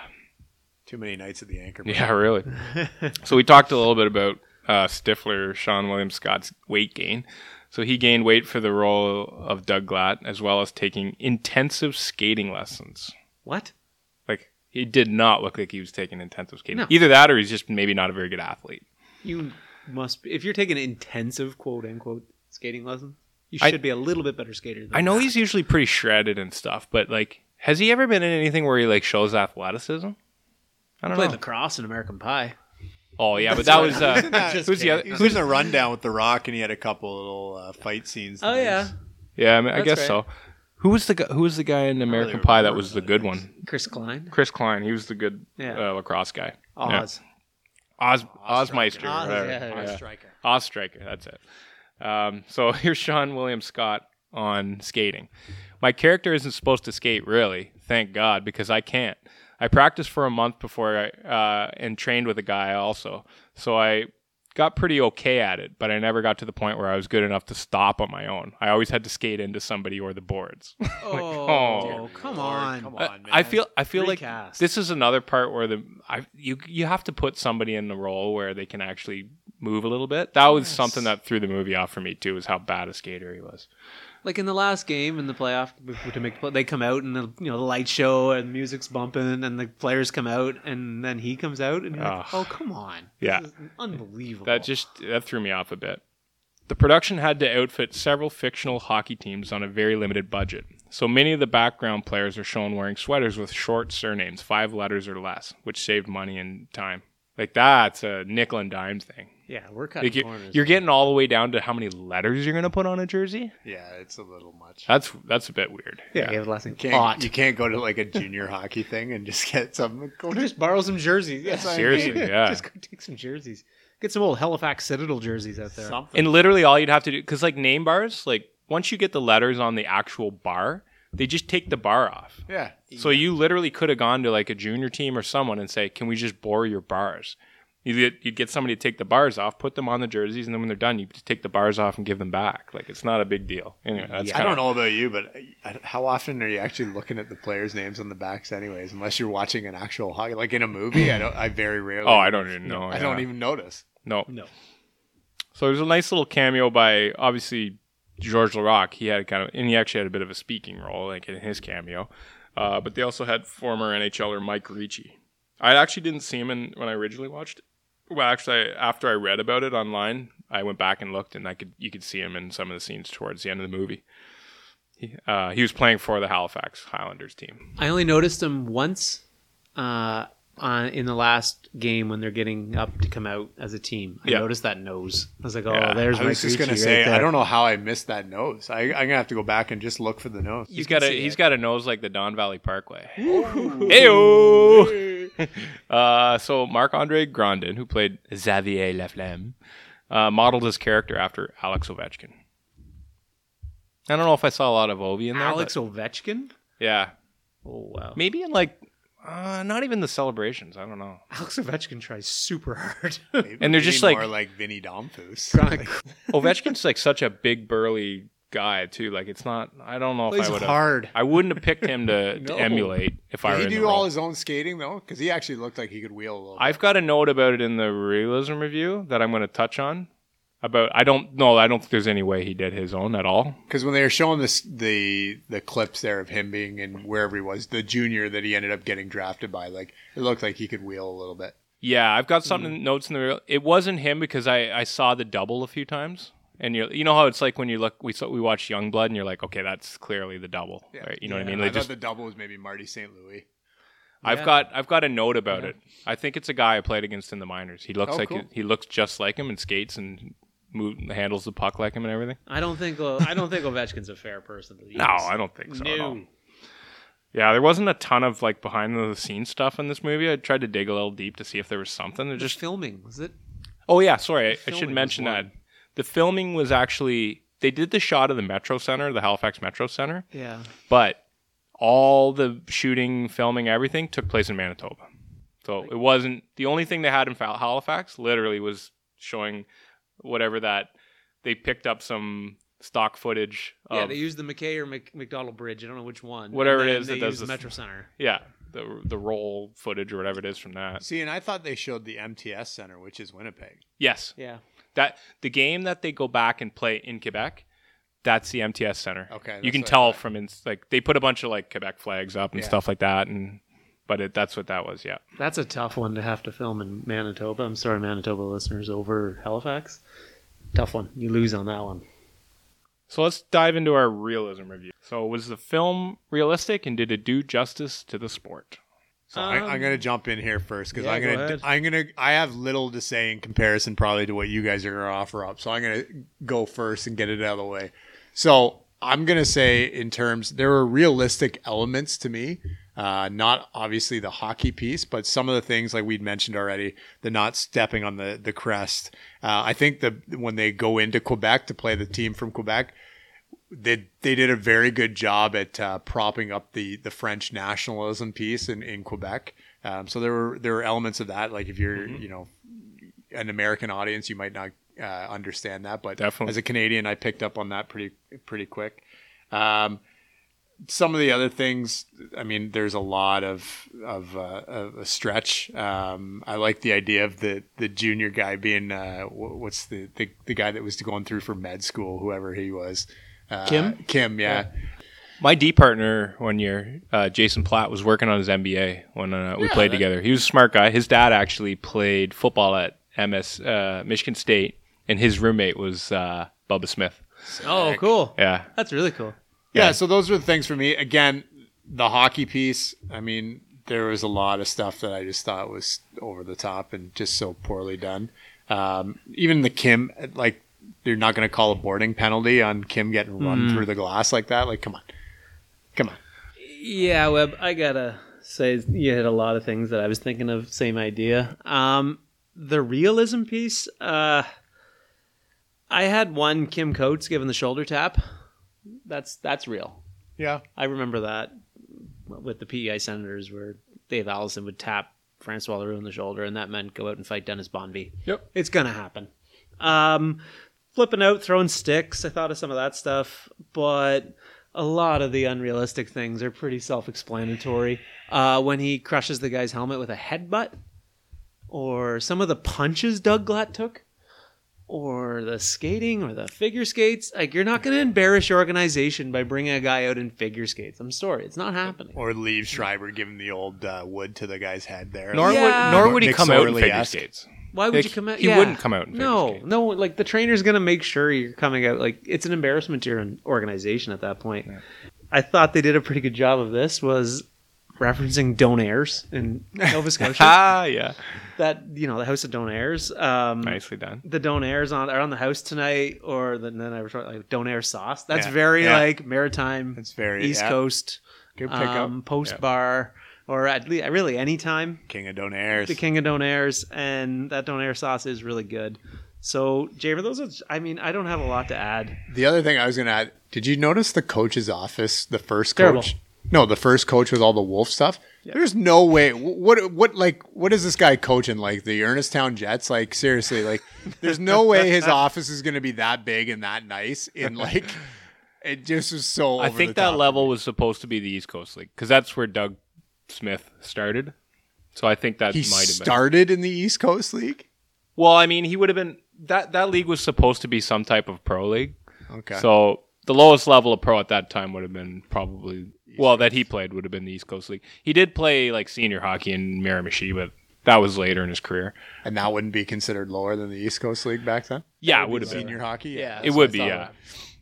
Too many nights at the anchor. yeah, really. so we talked a little bit about uh, Stifler, Seann William Scott's weight gain. So he gained weight for the role of Doug Glatt, as well as taking intensive skating lessons. What? Like he did not look like he was taking intensive skating. No. Either that, or he's just maybe not a very good athlete. You must be, if you're taking intensive quote unquote skating lessons, you I- should be a little bit better skater than I know that. he's usually pretty shredded and stuff, but like, has he ever been in anything where he like shows athleticism? I don't know. played know. lacrosse in American Pie. Oh yeah, but that was uh, Just who's the other? He was Who's in the rundown with The Rock, and he had a couple little uh, fight scenes. Oh yeah, Yeah, I, mean, I guess right. so. Who was the guy, who was the guy in American Pie that was the good one? Chris Klein. Chris Klein. He was the good Yeah. uh, lacrosse guy. Oz. Yeah. Oz Ozmeister. Oz, whatever. yeah, yeah. Yeah. Striker. Oz Striker. That's it. Um, so [LAUGHS] here's Seann William Scott on skating. My character isn't supposed to skate, really. Thank God, because I can't. I practiced for a month before I uh, and trained with a guy also. So I got pretty okay at it, but I never got to the point where I was good enough to stop on my own. I always had to skate into somebody or the boards. [LAUGHS] Like, Oh, come on. Come I- on, man. I feel I feel Recast. like this is another part where the I you you have to put somebody in the role where they can actually move a little bit. That was something that threw the movie off for me too, was how bad a skater he was. Like in the last game in the playoff to make play, they come out and the you know the light show and music's bumping and the players come out and then he comes out and you're like, oh come on, Yeah. Unbelievable. That just that threw me off a bit. The production had to outfit several fictional hockey teams on a very limited budget. So many of the background players are shown wearing sweaters with short surnames, five letters or less, which saved money and time. Like that's a nickel and dime thing. Yeah, we're cutting Like you're, corners. you're getting all the way down to how many letters you're gonna put on a jersey. yeah, it's a little much. That's that's a bit weird. yeah, yeah. the last thing. You can't, you can't go to like a junior hockey thing and just get some. [LAUGHS] Go to just borrow some jerseys. Yeah, Seriously, yeah. [LAUGHS] just go take some jerseys. Get some old Halifax Citadel jerseys out there. something. And literally all you'd have to do, because like name bars, like once you get the letters on the actual bar, they just take the bar off. yeah. So you literally could have gone to like a junior team or someone and say, "Can we just bore your bars?" You get you'd get somebody to take the bars off, put them on the jerseys, and then when they're done, you just take the bars off and give them back. Like it's not a big deal. Anyway, that's I kinda- don't know about you, but I- how often are you actually looking at the players' names on the backs, anyways? Unless you're watching an actual hockey, like in a movie, I don't. I very rarely. Oh, I don't even know. I don't even notice. No. No. So there's a nice little cameo by obviously Georges Laraque. He had kind of, and he actually had a bit of a speaking role, like in his cameo. Uh, but they also had former NHLer Mike Ricci. I actually didn't see him in, when I originally watched it. Well, actually, after I read about it online, I went back and looked, and I could you could see him in some of the scenes towards the end of the movie. He, uh, he was playing for the Halifax Highlanders team. I only noticed him once uh, on in the last game when they're getting up to come out as a team. I Yeah. noticed that nose. I was like, oh, Yeah. there's I Mike was just Ricci gonna right say, there. I don't know how I missed that nose. I, I'm gonna have to go back and just look for the nose. He's can got a see he's it. got a nose like the Don Valley Parkway. Heyo. [LAUGHS] uh, so Marc Andre Grondin, who played Xavier Laflamme, uh, modeled his character after Alex Ovechkin. I don't know if I saw a lot of Ovi in there. Alex but- Ovechkin. yeah, Oh wow, maybe in like uh, not even the celebrations. I don't know. Alex Ovechkin tries super hard. Maybe- [LAUGHS] And they're maybe just like- more like Vinny Damphousse. [LAUGHS] Ovechkin's like such a big burly guy too. Like it's not. I don't know if I would hard. I wouldn't have picked him to, [LAUGHS] to emulate if I were he do all role. his own skating though? Because he actually looked like he could wheel a little. I've got a note about it in the realism review that I'm going to touch on. About I don't know. I don't think there's any way he did his own at all. Because when they were showing this, the the clips there of him being in wherever he was, the junior that he ended up getting drafted by, like it looked like he could wheel a little bit. Yeah, I've got something mm-hmm. notes in the. Real, it wasn't him because I I saw the double a few times, and you you know how it's like when you look we saw, we watch Youngblood and you're like okay that's clearly the double, right? You know what I mean? I They thought the double was maybe Marty St. Louis. I've Yeah. got I've got a note about it. I think it's a guy I played against in the minors. He looks Oh, like cool. he looks just like him and skates and move, handles the puck like him and everything. I don't think uh, I don't think Ovechkin's a fair person to [LAUGHS] use. No, I don't think so. No. Yeah, there wasn't a ton of like behind the scenes stuff in this movie. I tried to dig a little deep to see if there was something. There Just just filming was it? oh yeah, sorry, I, I should mention that one. The filming was actually they did the shot of the Metro Center, the Halifax Metro Center, Yeah. but all the shooting, filming, everything took place in Manitoba. So it wasn't the only thing they had in Halifax. Literally was showing whatever that they picked up some stock footage. Of, Yeah, they used the MacKay or Mc, Macdonald Bridge. I don't know which one. Whatever And it then is they that does used this- Metro Center. yeah, the the roll footage or whatever it is from that. See, and I thought they showed the MTS Center, which is Winnipeg. Yes, Yeah. That the game that they go back and play in Quebec That's the MTS Center. Okay, you can what I tell from ins- like they put a bunch of like Quebec flags up and Yeah. stuff like that, and but it, that's what that was. Yeah. That's a tough one to have to film in Manitoba. I'm sorry, Manitoba listeners over Halifax. Tough one. You lose on that one. So let's dive into our realism review. So was the film realistic, and did it do justice to the sport? So I, I'm gonna jump in here first because yeah, I'm gonna ahead. I'm gonna I have little to say in comparison probably to what you guys are gonna offer up. So I'm gonna go first and get it out of the way. So I'm gonna say in terms there were realistic elements to me. Uh, not obviously the hockey piece, but some of the things like we'd mentioned already, the not stepping on the the crest. Uh, I think the when they go into Quebec to play the team from Quebec, they they did a very good job at uh, propping up the the French nationalism piece in in Quebec. Um, so there were there were elements of that. Like if you're you know an American audience, you might not uh, understand that, but Definitely. as a Canadian, I picked up on that pretty pretty quick. Um, some of the other things, I mean, there's a lot of of, uh, of a stretch. Um, I like the idea of the the junior guy being uh, what's the, the the guy that was going through for med school, whoever he was. Uh, Kim? Kim, yeah. My D partner one year, uh, Jason Platt, was working on his MBA when uh, we Yeah, played that- together. He was a smart guy. His dad actually played football at MS uh, Michigan State, and his roommate was uh, Bubba Smith. Oh, cool. Yeah, That's really cool. Yeah, so those are the things for me. Again, the hockey piece, I mean, there was a lot of stuff that I just thought was over the top and just so poorly done. Um, even the Kim, like, they're not going to call a boarding penalty on Kim getting run through the glass like that. Like, come on. Come on. Yeah, Webb, I gotta say you hit a lot of things that I was thinking of. Same idea. Um, the realism piece. Uh, I had one Kim Coates given the shoulder tap. That's that's real. Yeah. I remember that with the PEI Senators, where Dave Allison would tap Francois Leroux in the shoulder, and that meant go out and fight Dennis Bonvie. Yep. It's gonna happen. Um, flipping out, throwing sticks. I thought of some of that stuff, but a lot of the unrealistic things are pretty self-explanatory. Uh, when he crushes the guy's helmet with a headbutt, or some of the punches Doug Glatt took, or the skating, or the figure skates. Like you're not going to embarrass your organization by bringing a guy out in figure skates. I'm sorry, it's not happening. Or Liev Schreiber giving the old uh, wood to the guy's head there. nor Yeah. would nor would he Nick come out in Sorley figure asked. skates. Why would Like, you come out? he Yeah. wouldn't come out No, no. Like the trainer's gonna make sure you're coming out. Like it's an embarrassment to your organization at that point. I thought they did a pretty good job of this. Was referencing Donairs in Nova [LAUGHS] Scotia. Ah, yeah, that you know the House of Donairs. Um, nicely done. The Donairs on are on the house tonight, or the, then I was like Donair sauce. That's Yeah, very yeah. like maritime. It's very- East yeah. Coast. Good pickup. Um, post Yeah. bar, or at least really any time. King of Donairs. the king of donairs, and that donair sauce is really good. So, Jamer, those are. I mean, I don't have a lot to add. The other thing I was going to add, did you notice the coach's office, the first Terrible. coach? No, the first coach with all the wolf stuff. There's no way. What what like what is this guy coaching? Like the Ernestown Jets? Like seriously? Like there's no way his [LAUGHS] office is going to be that big and that nice. In like [LAUGHS] it just was so. I think the that level was supposed to be the East Coast League because that's where Doug Smith started. So I think that he might have been. started in the East Coast League. Well, I mean, he would have been that that league was supposed to be some type of pro league. Okay. So the lowest level of pro at that time would have been probably well that he played would have been the East Coast League. He did play like senior hockey in Miramichi, but that was later in his career. and that wouldn't be considered lower than the East Coast League back then. Yeah, it would have been. Senior hockey. Yeah. It would be, yeah. thought.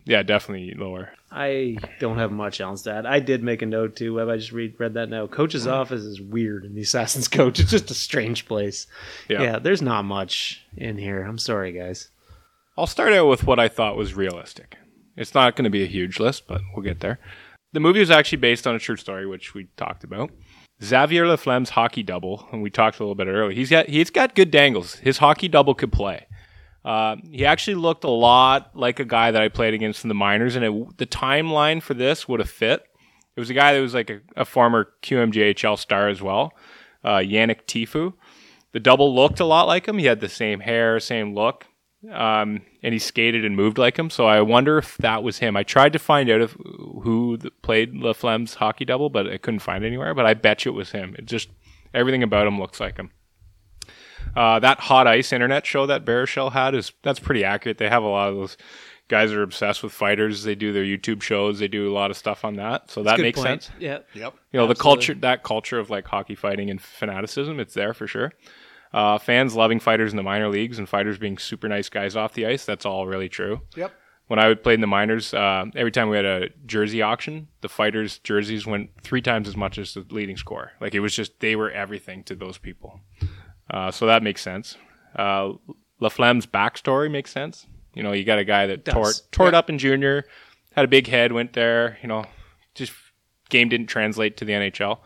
Yeah, definitely lower. I don't have much else to add. I did make a note too, Webb. I just read read that note. Coach's mm-hmm. office is weird in the Assassin's Coach. It's just a strange place. Yeah. yeah, there's not much in here. I'm sorry, guys. I'll start out with what I thought was realistic. It's not going to be a huge list, but we'll get there. The movie was actually based on a true story, which we talked about. Xavier Laflamme's hockey double, and we talked a little bit earlier. He's got he's got good dangles. His hockey double could play. Uh, he actually looked a lot like a guy that I played against in the minors, and it, the timeline for this would have fit. It was a guy that was like a, a former QMJHL star as well, uh, Yannick Tifu. The double looked a lot like him. He had the same hair, same look, um, and he skated and moved like him. So I wonder if that was him. I tried to find out if, who played Laflamme's hockey double, but I couldn't find anywhere. But I bet you it was him. It just everything about him looks like him. Uh, that hot ice internet show that Baruchel had is that's pretty accurate. They have a lot of those guys are obsessed with fighters. They do their YouTube shows. They do a lot of stuff on that. So That's that makes point. sense. Yeah. Yep. You know, the culture, that culture of like hockey fighting and fanaticism, it's there for sure. Uh, fans loving fighters in the minor leagues and fighters being super nice guys off the ice. That's all really true. Yep. When I would play in the minors, uh, every time we had a jersey auction, the fighters' jerseys went three times as much as the leading score. Like it was just they were everything to those people. Uh, so that makes sense. Uh, Laflamme's backstory makes sense. You know, you got a guy that Does. tore tore it up in junior, had a big head, went there. You know, just game didn't translate to the NHL.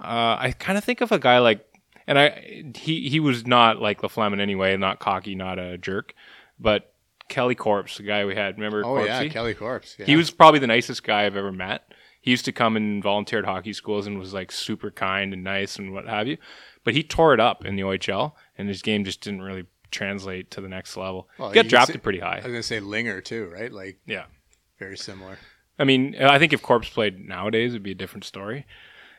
Uh, I kind of think of a guy like, and I he he was not like Laflamme in any way, not cocky, not a jerk, but Keli Corpse, the guy we had. Remember? Oh yeah, Keli Corpse. Yeah. He was probably the nicest guy I've ever met. He used to come and volunteer at hockey schools and was like super kind and nice and what have you. But he tore it up in the OHL, and his game just didn't really translate to the next level. Well, he got drafted say- pretty high. I was gonna say Linger too, right? Like Yeah. very similar. I mean, I think if Corpse played nowadays, it'd be a different story.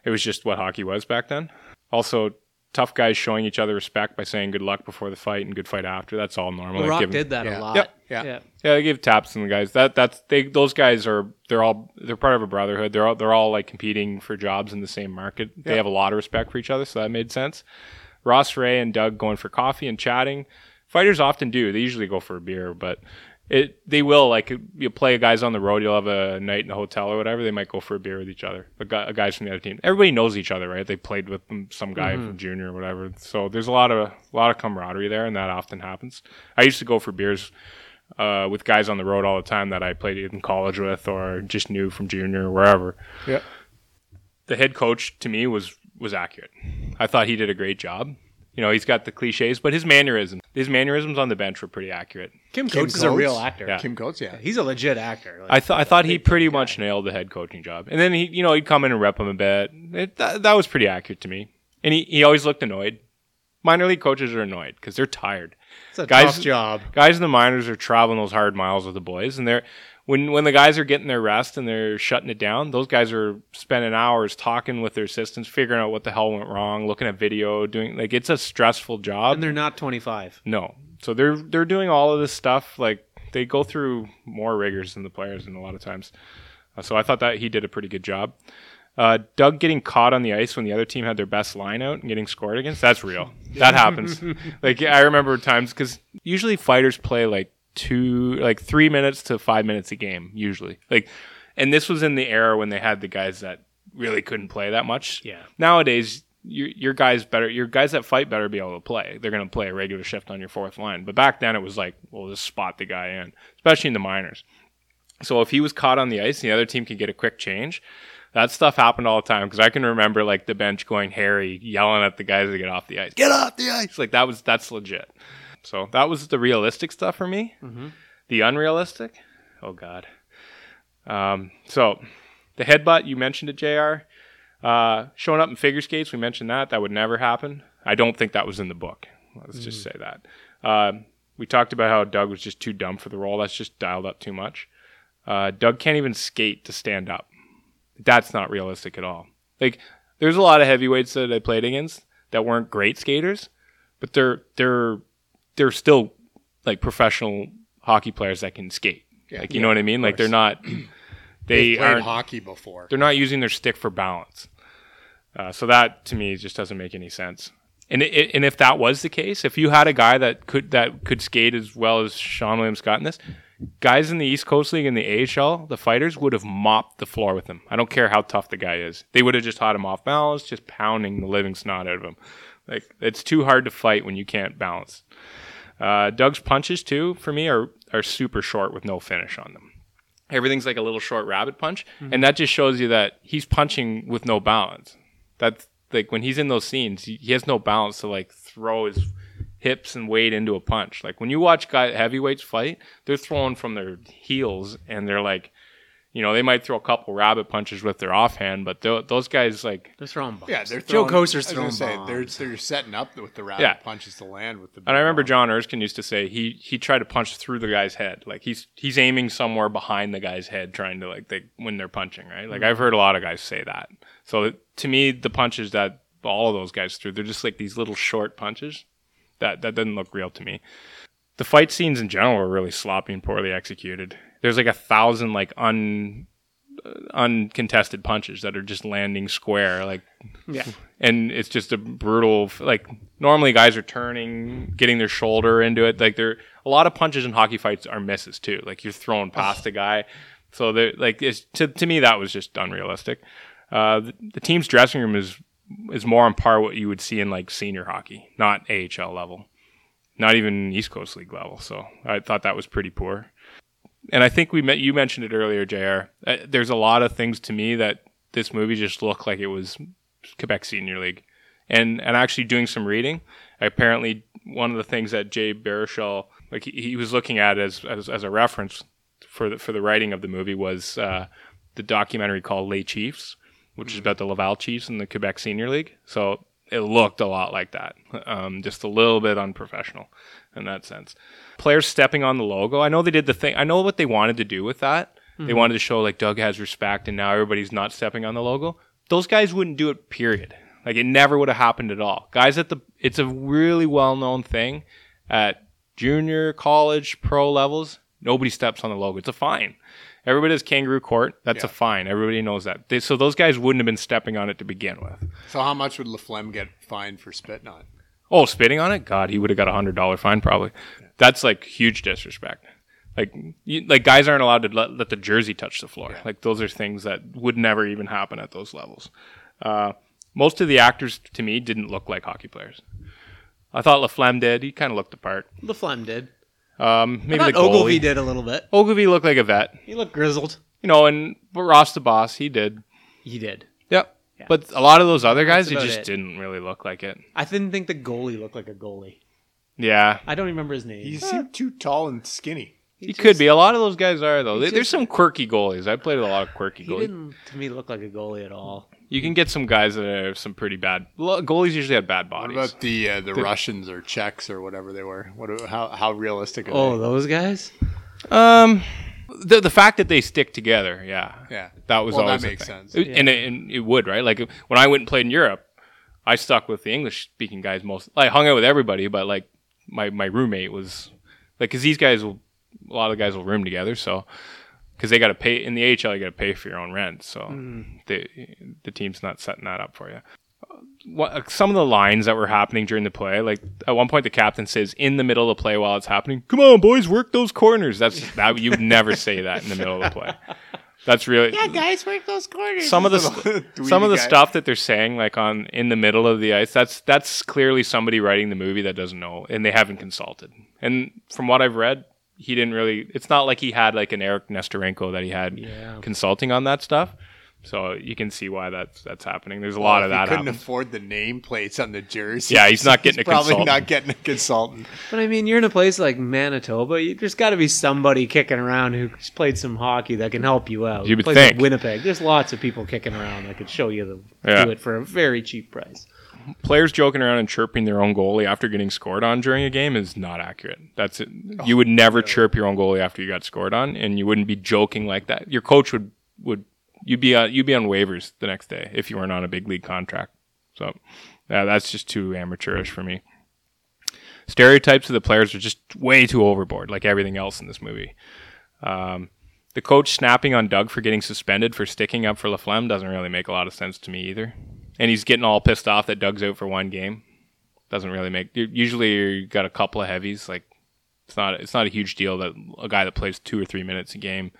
It was just what hockey was back then. Also, tough guys showing each other respect by saying good luck before the fight and good fight after. That's all normal. They Rock give 'em- did that yeah. a lot. Yep. Yeah. yeah. Yeah, they give taps to the guys. That that's they those guys are they're all they're part of a brotherhood. They're all they're all like competing for jobs in the same market. They have a lot of respect for each other, so that made sense. Ross Rhea and Doug going for coffee and chatting. Fighters often do. They usually go for a beer, but it they will like you play guys on the road. You'll have a night in the hotel or whatever. They might go for a beer with each other. The guy, guys from the other team. Everybody knows each other, right? They played with some guy from junior or whatever. So there's a lot of a lot of camaraderie there, and that often happens. I used to go for beers uh, with guys on the road all the time that I played in college with or just knew from junior or wherever. Yeah. The head coach to me was was accurate. I thought he did a great job. You know, he's got the cliches, but his mannerisms, his mannerisms on the bench were pretty accurate. Kim Kim Coates is a real actor. Yeah. Kim Coates, yeah. He's a legit actor. Like, I thought I thought he pretty much nailed the head coaching job, and then he, you know, he'd come in and rep him a bit. It, that, that was pretty accurate to me, and he, he always looked annoyed. Minor league coaches are annoyed because they're tired. it's a guys- tough job. guys in the minors are traveling those hard miles with the boys, and they're when when the guys are getting their rest and they're shutting it down. Those guys are spending hours talking with their assistants, figuring out what the hell went wrong, looking at video, doing like it's a stressful job. And they're not 25. no, so they're they're doing all of this stuff. Like they go through more rigors than the players, and a lot of times. Uh, so I thought that he did a pretty good job. Uh, Doug getting caught on the ice when the other team had their best line out and getting scored against, that's real. That happens. [LAUGHS] like, I remember times because usually fighters play like two, like three minutes to five minutes a game, usually. Like, and this was in the era when they had the guys that really couldn't play that much. Yeah. Nowadays, your, your guys better, your guys that fight better be able to play. They're going to play a regular shift on your fourth line. But back then it was like, well, just spot the guy in, especially in the minors. So if he was caught on the ice and the other team could get a quick change, that stuff happened all the time because I can remember like the bench going hairy, yelling at the guys to get off the ice. Get off the ice! Like that was that's legit. So that was the realistic stuff for me. The unrealistic, oh god. Um, so the headbutt you mentioned it, Jr. Uh, showing up in figure skates, we mentioned that that would never happen. I don't think that was in the book. Let's just say that. Um, we talked about how Doug was just too dumb for the role. That's just dialed up too much. Uh, Doug can't even skate to stand up. That's not realistic at all. Like, there's a lot of heavyweights that I played against that weren't great skaters, but they're they're they're still like professional hockey players that can skate. Yeah. like you know what I mean? Like they're not [CLEARS THROAT] they played aren't hockey before. they're not using their stick for balance. Uh, so that to me just doesn't make any sense. And it, and if that was the case, if you had a guy that could that could skate as well as Seann William Scott in this, guys in the East Coast League and the AHL, the fighters would have mopped the floor with him. I don't care how tough the guy is; they would have just had him off balance, just pounding the living snot out of him. Like it's too hard to fight when you can't balance. Uh, Doug's punches too, for me, are are super short with no finish on them. Everything's like a little short rabbit punch and that just shows you that he's punching with no balance. That's like when he's in those scenes he, he has no balance to like throw his hips and weight into a punch. Like when you watch guy heavyweights fight they're throwing from their heels and they're like you know they might throw a couple rabbit punches with their offhand but tho- those guys like They're throwing bombs. Yeah, they're Joe Coaster's I was gonna throwing say, bombs. they're they're setting up with the rabbit Yeah. punches to land with the. And I remember. John Erskine used to say he he tried to punch through the guy's head. Like he's he's aiming somewhere behind the guy's head, trying to like they when they're punching, right? Like I've heard a lot of guys say that. So to me, the punches that all of those guys threw, they're just like these little short punches. That that doesn't look real to me. the fight scenes in general were really sloppy and poorly executed. There's like a thousand like un uh, uncontested punches that are just landing square like Yeah. and it's just a brutal like normally guys are turning getting their shoulder into it like there a lot of punches in hockey fights are misses too like you're throwing past a guy. So they're like it's to, to me that was just unrealistic. Uh, the, the team's dressing room is is more on par what you would see in like senior hockey not AHL level not even East Coast League level. So I thought that was pretty poor and I think we met you mentioned it earlier JR uh, there's a lot of things to me that this movie just looked like it was Quebec Senior League. And and actually doing some reading, apparently one of the things that Jay Baruchel like he, he was looking at as, as as a reference for the for the writing of the movie was uh, the documentary called Les Chiefs, which is about the Laval Chiefs in the Quebec Senior League. So it looked a lot like that, um, just a little bit unprofessional in that sense. Players stepping on the logo. I know they did the thing. I know what they wanted to do with that. They Mhm. wanted to show like Doug has respect, and now everybody's not stepping on the logo. Those guys wouldn't do it. Period. Like it never would have happened at all. Guys at the it's a really well known thing at junior, college, pro levels. Nobody steps on the logo. It's a fine. Everybody does kangaroo court. That's a fine. Everybody knows that. They, so those guys wouldn't have been stepping on it to begin with. So how much would Laflamme get fined for spitting on? it? Oh, spitting on it? God, he would have got a hundred dollar fine probably. That's like huge disrespect. Like, you, like guys aren't allowed to let, let the jersey touch the floor. Like those are things that would never even happen at those levels. Uh, most of the actors to me didn't look like hockey players. I thought Laflamme did. He kind of looked the part. Laflamme did. Um, maybe the thought Ogilvy did a little bit. Ogilvy looked like a vet. He looked grizzled. You know, and but Ross the boss, he did. He did. Yep. But a lot of those other guys, That's they just it. didn't really look like it. I didn't think the goalie looked like a goalie. Yeah. I don't remember his name. He seemed too tall and skinny. He, could be. A lot of those guys are though. he There- There's some quirky goalies. I played with a lot of quirky He goalies. didn't to me look like a goalie at all. You can get some guys that are some pretty bad. Goalies usually have bad What bodies. about the uh, the The- Russians or Czechs or whatever they were? What? How how realistic? Are Oh, they? those guys? Um, the the fact that they stick together, yeah, Yeah. that was Well, that always a makes thing. sense. It- and, it, and it would right. Like when I went and played in Europe, I stuck with the English speaking guys most. I hung out with everybody, but like my my roommate was like because these guys will a lot of the guys will room together, so because they got to pay in the AHL, you got to pay for your own rent, so Mm. the the team's not setting that up for you. What, some of the lines that were happening during the play, like at one point the captain says in the middle of the play while it's happening, "Come on, boys, work those corners." That's that you would never say that in the middle of the play. That's really yeah, guys, work those corners. some of the [LAUGHS] st- some of the guy. stuff that they're saying like on in the middle of the ice that's that's clearly somebody writing the movie that doesn't know and they haven't consulted and from what i've read he didn't really it's not like he had like an eric nesterenko that he had Yeah. consulting on that stuff so you can see why that's that's happening there's a lot if of he that couldn't happens. afford the name plates on the jersey. Yeah, he's not getting a [LAUGHS] probably consultant. not getting a consultant. But I mean, you're in a place like Manitoba. You, there's got to be somebody kicking around who's played some hockey that can help you out. You would Place like think. Winnipeg. There's lots of people kicking around that could show you the Yeah. do it for a very cheap price. Players joking around and chirping their own goalie after getting scored on during a game is not accurate. That's it. You would never chirp your own goalie after you got scored on, and you wouldn't be joking like that. Your coach would would you'd be on, you'd be on waivers the next day if you weren't on a big league contract. So yeah, that's just too amateurish for me. Stereotypes of the players are just way too overboard, like everything else in this movie. Um, the coach snapping on Doug for getting suspended for sticking up for Laflamme doesn't really make a lot of sense to me either. And he's getting all pissed off that Doug's out for one game. Doesn't really make. Usually you got a couple of heavies. Like it's not it's not a huge deal that a guy that plays two or three minutes a game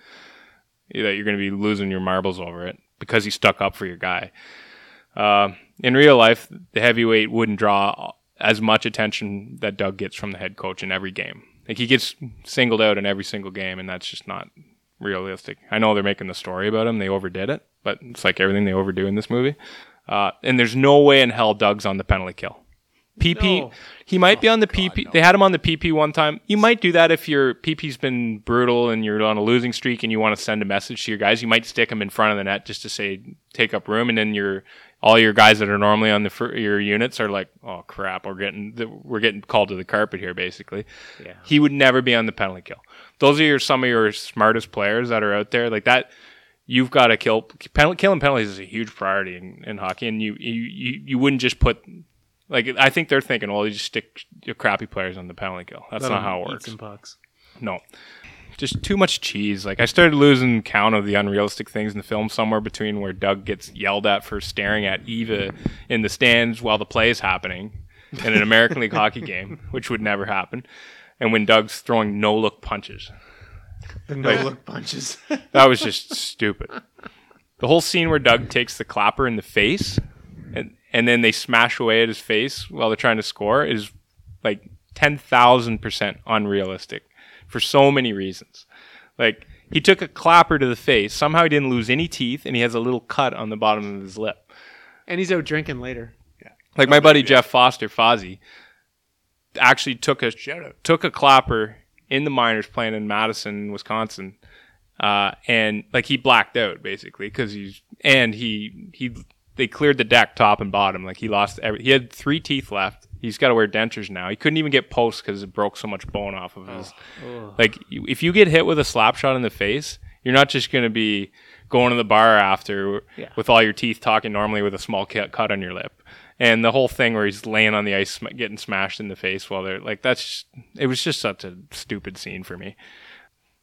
that you're going to be losing your marbles over it because he stuck up for your guy. Uh, in real life, the heavyweight wouldn't draw as much attention that Doug gets from the head coach in every game. Like he gets singled out in every single game, and that's just not realistic. I know they're making the story about him; they overdid it, but it's like everything they overdo in this movie. Uh, and there's no way in hell Doug's on the penalty kill. PP, No. he might be on the PP. They had him on the PP one time. You might do that if your PP's been brutal and you're on a losing streak and you want to send a message to your guys. You might stick him in front of the net just to say take up room, and then your all your guys that are normally on the fir- your units are like, oh crap, we're getting the, we're getting called to the carpet here, basically. Yeah. He would never be on the penalty kill. Those are your some of your smartest players that are out there like that. You've got to kill penalty, killing penalties is a huge priority in, in hockey, and you, you you wouldn't just put Like I think they're thinking, well, you just stick your crappy players on the penalty kill. That's Let not how it works. some pucks. No. Just too much cheese. Like I started losing count of the unrealistic things in the film somewhere between where Doug gets yelled at for staring at Eva in the stands while the play is happening in an American League hockey [LAUGHS] game, which would never happen, and when Doug's throwing no look punches. The Like- look punches. [LAUGHS] That was just stupid. The whole scene where Doug takes the clapper in the face and and then they smash away at his face while they're trying to score is like 10,000% unrealistic for so many reasons. Like he took a clapper to the face, somehow he didn't lose any teeth and he has a little cut on the bottom of his lip. and he's out drinking later. Yeah. Like my buddy Jeff Foster, Fozzie, actually took a took a clapper in the minors playing in Madison, Wisconsin, uh, and like he blacked out basically because he's and he he they cleared the deck top and bottom. Like he lost every he had three teeth left. He's got to wear dentures now. He couldn't even get posts because it broke so much bone off of his. Oh. Like if you get hit with a slap shot in the face, you're not just going to be going to the bar after Yeah. with all your teeth talking normally with a small cut cut on your lip. And the whole thing where he's laying on the ice sm- getting smashed in the face while they're like that's just, it was just such a stupid scene for me.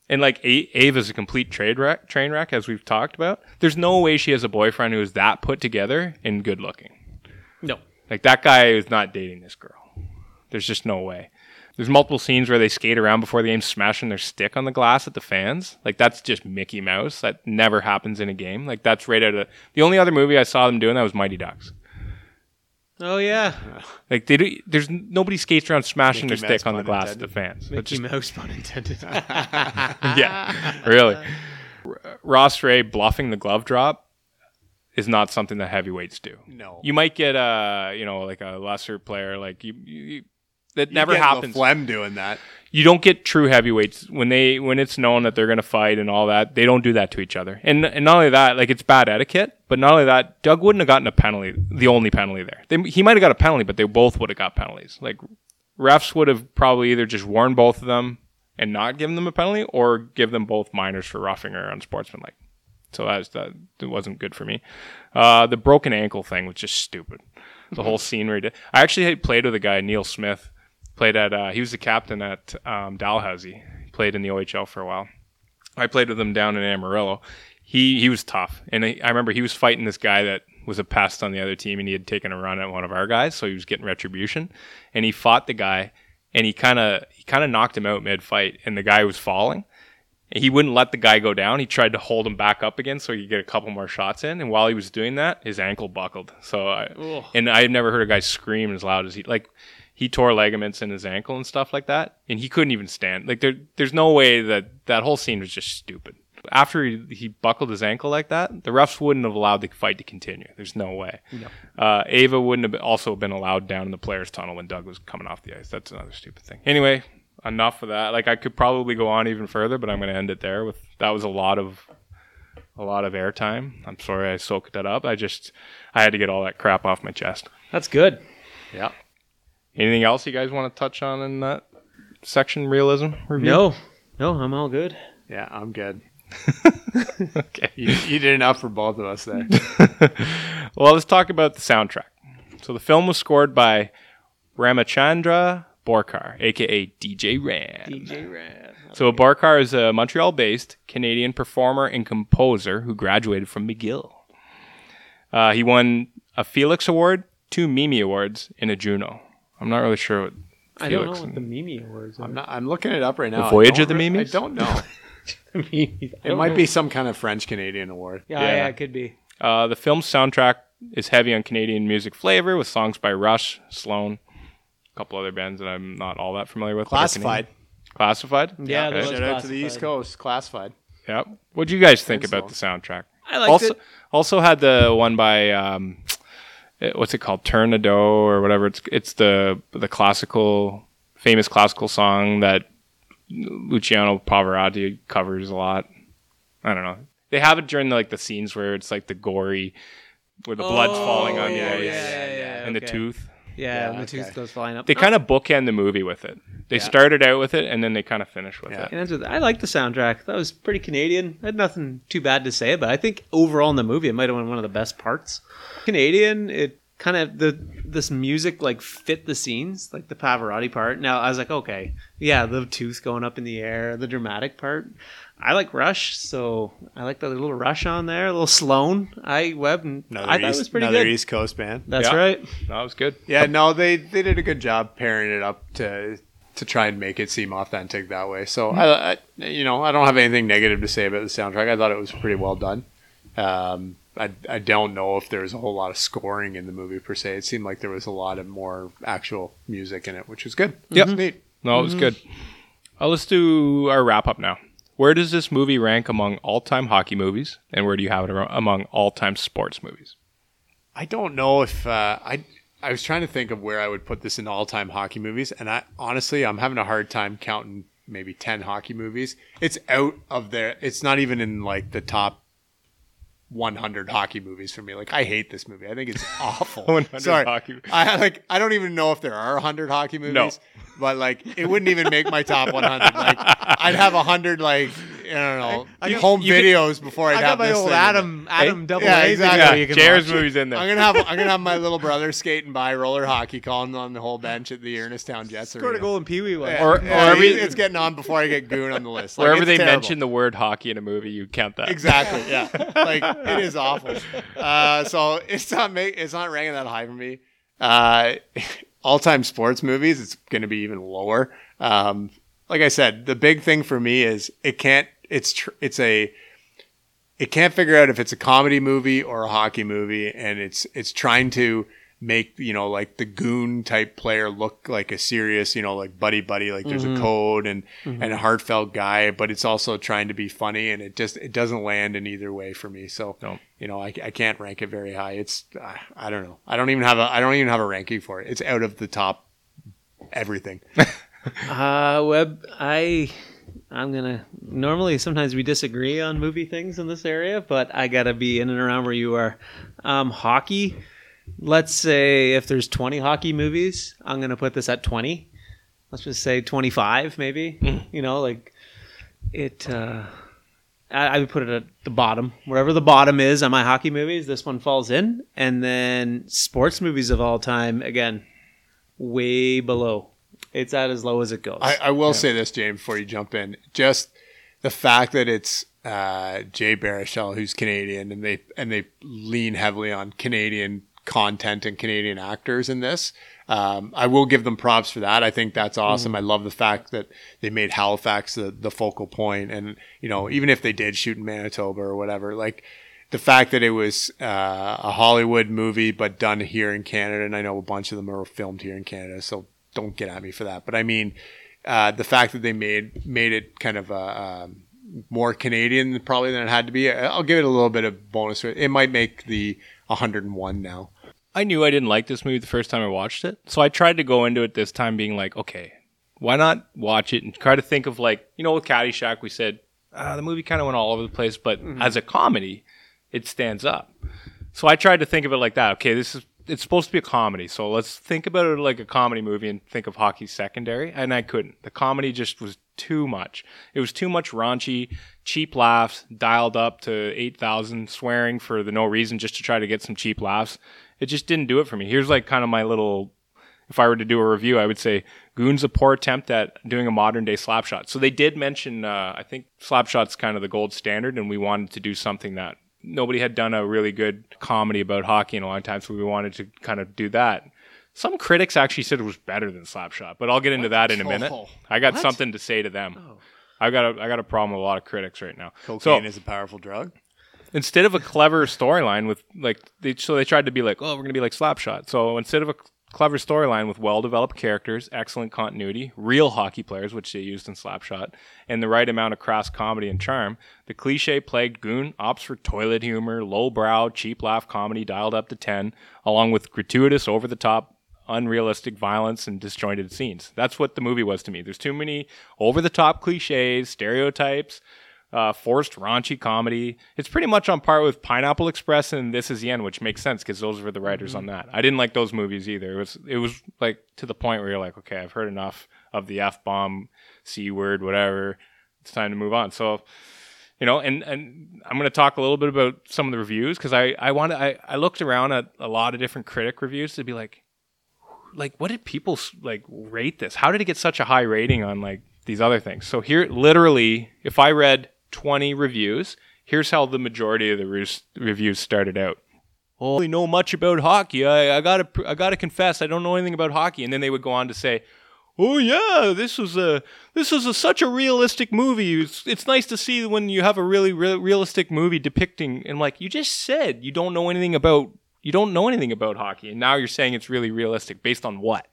And like A- Ava's a complete trade wreck, train wreck as we've talked about. There's no way she has a boyfriend who is that put together and good looking. No. Like that guy is not dating this girl. There's just no way. There's multiple scenes where they skate around before the game, smashing their stick on the glass at the fans. Like that's just Mickey Mouse. That never happens in a game. Like that's right out of the only other movie I saw them doing that was Mighty Ducks. Oh yeah, [LAUGHS] Like they do, there's nobody skates around smashing Mickey their Mouse, stick on the glass intended. at the fans. That's Mickey just- Mouse pun intended. [LAUGHS] [LAUGHS] yeah, really. R- Ross Rhea bluffing the glove drop is not something that heavyweights do. No. you might get a you know like a lesser player like you. you, you that You never get happens. Flem doing that. You don't get true heavyweights when they when it's known that they're going to fight and all that. They don't do that to each other. And and not only that, like it's bad etiquette. But not only that, Doug wouldn't have gotten a penalty. The only penalty there, they, he might have got a penalty, but they both would have got penalties. Like refs would have probably either just warned both of them and not given them a penalty, or give them both minors for roughing or unsportsmanlike. So that's that. It wasn't good for me. Uh, the broken ankle thing was just stupid. The whole scene where he did. I actually had played with a guy, Neil Smith. Played at. Uh, he was the captain at um, Dalhousie. He played in the OHL for a while. I played with him down in Amarillo. He he was tough, and I, I remember he was fighting this guy that was a pest on the other team, and he had taken a run at one of our guys, so he was getting retribution. And he fought the guy, and he kind of he kind of knocked him out mid fight, and the guy was falling. He wouldn't let the guy go down. He tried to hold him back up again so he could get a couple more shots in. And while he was doing that, his ankle buckled. So I Ugh. and I had never heard a guy scream as loud as he like he tore ligaments in his ankle and stuff like that, and he couldn't even stand. Like there, there's no way that that whole scene was just stupid. After he, he buckled his ankle like that, the refs wouldn't have allowed the fight to continue. There's no way. Uh, Ava wouldn't have also been allowed down in the players' tunnel when Doug was coming off the ice. That's another stupid thing. Anyway, enough of that. Like I could probably go on even further, but I'm going to end it there. With that was a lot of a lot of airtime. I'm sorry I soaked that up. I just I had to get all that crap off my chest. That's good. Yeah. Anything else you guys want to touch on in that section realism review? No, no, I'm all good. Yeah, I'm good. [LAUGHS] [LAUGHS] okay. You, you did enough for both of us there. [LAUGHS] well, let's talk about the soundtrack. So the film was scored by Ramachandra Borcar, aka DJ Ram. DJ Ram. So Borcar is a Montreal-based Canadian performer and composer who graduated from McGill. Uh, he won a Felix Award, two Mimi Awards, and a Juno. I'm not really sure what I don't Felix know what the Mimi Awards are. I'm not. I'm looking it up right now. The I Voyage don't of the re- Mimis? I don't know. [LAUGHS] Mimi. I It don't might know. be some kind of French Canadian award. Yeah, Yeah. yeah, it could be. Uh, the film's soundtrack is heavy on Canadian music flavor with songs by Rush, Sloan, a couple other bands that I'm not all that familiar with. but are Classified. Canadian. Classified? Yeah, that was Shout out to the East classified. Coast. Classified. Yep. What do you guys think about the soundtrack? I liked also, it. Also had the one by um, Uh, what's it called, Tornado or whatever. It's it's the the classical, famous classical song that Luciano Pavarotti covers a lot. I don't know. They have it during the, like the scenes where it's like the gory, where the blood's oh, falling on Oh, yeah, the ice yeah, yeah, and the tooth. Yeah, Yeah, when the tooth okay. goes flying up. They No, kind of bookend the movie with it. They Yeah. started out with it and then they kind of finish with Yeah. it. And that's what- I like the soundtrack. That was pretty Canadian. I had nothing too bad to say about it. I think overall in the movie, it might have been one of the best parts. Canadian, it kind of the this music like fit the scenes, like the Pavarotti part. Now I was like, okay, yeah, the tooth going up in the air, the dramatic part. I like Rush, so I like the little Rush on there, a little Sloan. I Webb, and Another, I thought East, it was pretty good. another good. East Coast band. That's Yeah. right. That was good. Yeah, no, they they did a good job pairing it up to to try and make it seem authentic that way. So I, I you know, I don't have anything negative to say about the soundtrack. I thought it was pretty well done. Um, I I don't know if there was a whole lot of scoring in the movie per se. It seemed like there was a lot of more actual music in it, which was good. Yep. neat. No, it was good. Uh, let's do our wrap up now. Where does this movie rank among all time hockey movies, and where do you have it among all time sports movies? I don't know if uh, I. I was trying to think of where I would put this in all time hockey movies, and I honestly I'm having a hard time counting maybe ten hockey movies. It's out of there. It's not even in like the top 100 hockey movies for me. Like I hate this movie. I think it's [LAUGHS] awful. 100 [LAUGHS] Sorry, hockey- I like. I don't even know if there are 100 hockey movies. No. But like, it wouldn't even make my top 100. Like, I'd have 100 like I don't know I got- home you could- videos before I'd I have got my this old thing. Adam Adam Hey? double Yeah, A exactly. Yeah, you can JR's watch. movies in there. I'm gonna have I'm gonna have my little brother skating by roller hockey, calling on the whole bench at the Ernestown Jets. Scored a arena. goal in Pee Wee one. Yeah, Or- yeah, or every- it's getting on before I get goon on the list. Like, Wherever they terrible. mention the word hockey in a movie, you count that. exactly, yeah, [LAUGHS] like it is awful. Uh, so it's not make, it's not ranking that high for me. Uh, all time sports movies, it's going to be even lower. Um, like I said, the big thing for me is it can't. It's tr- it's a it can't figure out if it's a comedy movie or a hockey movie, and it's it's trying to make you know like the goon type player look like a serious you know like buddy buddy like there's Mhm. a code and Mhm. and a heartfelt guy, but it's also trying to be funny, and it just it doesn't land in either way for me. So No. you know I, I can't rank it very high. It's I, I don't know. I don't even have a I don't even have a ranking for it. It's out of the top everything. [LAUGHS] Uh, Webb, I, I'm gonna. Normally, sometimes we disagree on movie things in this area, but I gotta be in and around where you are. Um, hockey. Let's say if there's 20 hockey movies, I'm gonna put this at 20. Let's just say 25, maybe. You know, like it. Uh, I, I would put it at the bottom, wherever the bottom is on my hockey movies. This one falls in, and then sports movies of all time again, way below. It's at as low as it goes. I, I will say this, James, before you jump in. Just the fact that it's uh, Jay Baruchel, who's Canadian, and they and they lean heavily on Canadian content and Canadian actors in this. Um, I will give them props for that. I think that's awesome. I love the fact that they made Halifax the, the focal point, and you know, even if they did shoot in Manitoba or whatever, like the fact that it was uh, a Hollywood movie but done here in Canada, and I know a bunch of them are filmed here in Canada, so don't get at me for that. But I mean, uh, the fact that they made made it kind of a, um, more Canadian probably than it had to be. I'll give it a little bit of bonus. It might make the 101 now. I knew I didn't like this movie the first time I watched it. So I tried to go into it this time being like, okay, why not watch it and try to think of like, you know, with Caddyshack, we said uh, the movie kind of went all over the place, but as a comedy, it stands up. So I tried to think of it like that. Okay, this is it's supposed to be a comedy, so let's think about it like a comedy movie and think of hockey secondary. And I couldn't. The comedy just was too much. It was too much raunchy, cheap laughs, dialed up to eight thousand, swearing for the no reason just to try to get some cheap laughs. It just didn't do it for me. Here's like kind of my little if I were to do a review, I would say Goon's a poor attempt at doing a modern day slapshot. So they did mention, uh, I think slapshot's kind of the gold standard, and we wanted to do something that nobody had done a really good comedy about hockey in a long time, so we wanted to kind of do that. Some critics actually said it was better than Slapshot, but I'll get into that in a minute. Oh. I got What? something to say to them. Oh. I got a I got a problem with a lot of critics right now. Cocaine So- is a powerful drug. instead of a clever storyline with like they, so they tried to be like oh we're gonna be like slapshot so instead of a clever storyline with well-developed characters excellent continuity real hockey players which they used in slapshot and the right amount of crass comedy and charm the cliche plagued goon opts for toilet humor low-brow cheap laugh comedy dialed up to 10 along with gratuitous over-the-top unrealistic violence and disjointed scenes. That's what the movie was to me. There's too many over-the-top cliches stereotypes uh, forced raunchy comedy. It's pretty much on par with Pineapple Express and This Is the End, which makes sense because those were the writers on that. I didn't like those movies either. It was it was like to the point where you're like, okay, I've heard enough of the f bomb, c word, whatever. It's time to move on. So you know, and and I'm going to talk a little bit about some of the reviews because I I wanted I I looked around at a lot of different critic reviews to be like, like what did people like rate this? How did it get such a high rating on like these other things? So here, literally, if I read 20 reviews, here's how the majority of the re- reviews started out. Oh, I really know much about hockey. I, I gotta I gotta confess, I don't know anything about hockey. And then they would go on to say, "Oh yeah, this was a this was a, such a realistic movie. It's, it's nice to see when you have a really re- realistic movie depicting." And like you just said, you don't know anything about you don't know anything about hockey, and now you're saying it's really realistic based on what?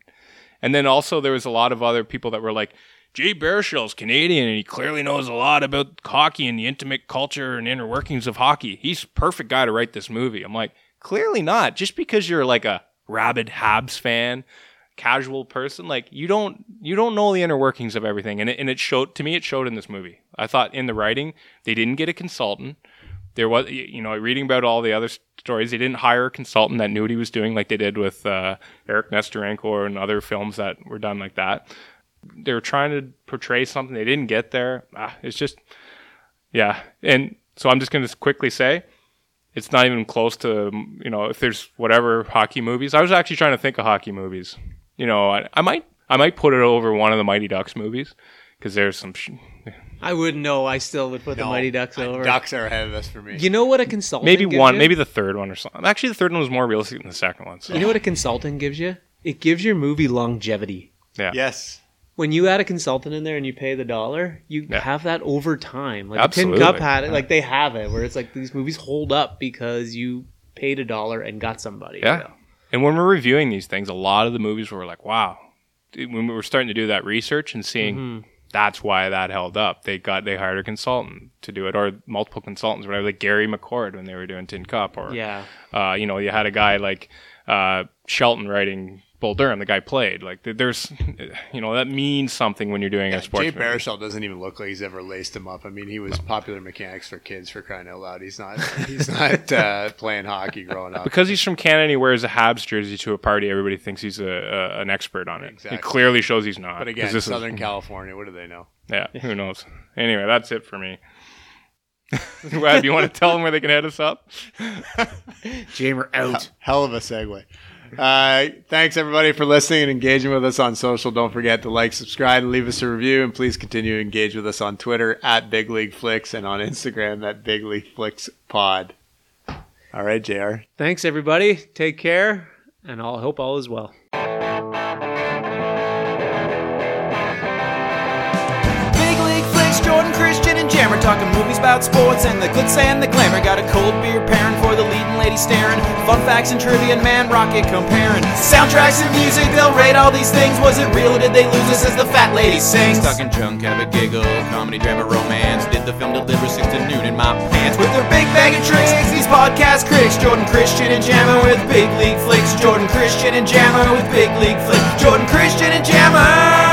And then also there was a lot of other people that were like, Jay Baruchel's Canadian and he clearly knows a lot about hockey and the intimate culture and inner workings of hockey. He's perfect guy to write this movie. I'm like, clearly not. Just because you're like a rabid Habs fan, casual person, like you don't you don't know the inner workings of everything. And it, and it showed to me. It showed in this movie. I thought in the writing they didn't get a consultant. There was, you know, reading about all the other stories, they didn't hire a consultant that knew what he was doing, like they did with uh, Eric Nesterenko and other films that were done like that. They were trying to portray something they didn't get there. Ah, it's just, yeah. And so I'm just going to quickly say, it's not even close to, you know, if there's whatever hockey movies. I was actually trying to think of hockey movies. You know, I, I might, I might put it over one of the Mighty Ducks movies because there's some. Sh- I wouldn't know. I still would put the Mighty Ducks I- over. Ducks are ahead of us for me. You know what a consultant maybe gives one, you? maybe the third one or something. Actually, the third one was more realistic than the second one. So. You know what a consultant gives you? It gives your movie longevity. Yeah. Yes. When you add a consultant in there and you pay the dollar, you Yeah. have that over time. Like Absolutely. Tin Cup had it, like they have it, where it's like these movies hold up because you paid a dollar and got somebody. you Yeah. know? And when we're reviewing these things, a lot of the movies were like, wow. When we were starting to do that research and seeing Mhm. that's why that held up, they got they hired a consultant to do it, or multiple consultants, whatever, like Gary McCord when they were doing Tin Cup, or Yeah. uh, you know, you had a guy like uh, Shelton writing Bull Durham, the guy played. Like there's, [LAUGHS] you know, that means something when you're doing a sports. Jay movie. Baruchel doesn't even look like he's ever laced him up. I mean, he was popular mechanics for kids for crying out loud. He's not. [LAUGHS] He's not uh, playing hockey growing up. Because he's from Canada and he wears a Habs jersey to a party, everybody thinks he's a, a an expert on it. Exactly. It clearly shows he's not. But again, this is- Southern California. What do they know? [LAUGHS] Yeah, who knows? Anyway, that's it for me. Webb, you want to tell them where they can head us up? Jamer out. Hell of a segue. Uh, thanks everybody for listening and engaging with us on social. Don't forget to like, subscribe, and leave us a review. And please continue to engage with us on Twitter at Big League Flicks and on Instagram at Big League Flicks Pod. All right, Jr. Thanks, everybody. Take care, and I hope all is well. Talking movies about sports and the glitz and the glamour. Got a cold beer pairing for the leading lady staring. Fun facts and trivia and man rocket comparing. Soundtracks and music, they'll rate all these things. Was it real or did they lose us as the fat lady sings? Talking junk, have a giggle, comedy, drama, romance. Did the film deliver six to noon in my pants? With their big bag of tricks, these podcast critics, Jordan Christian and Jamer with Big League Flicks. Jordan Christian and Jamer with Big League Flicks. Jordan Christian and Jamer.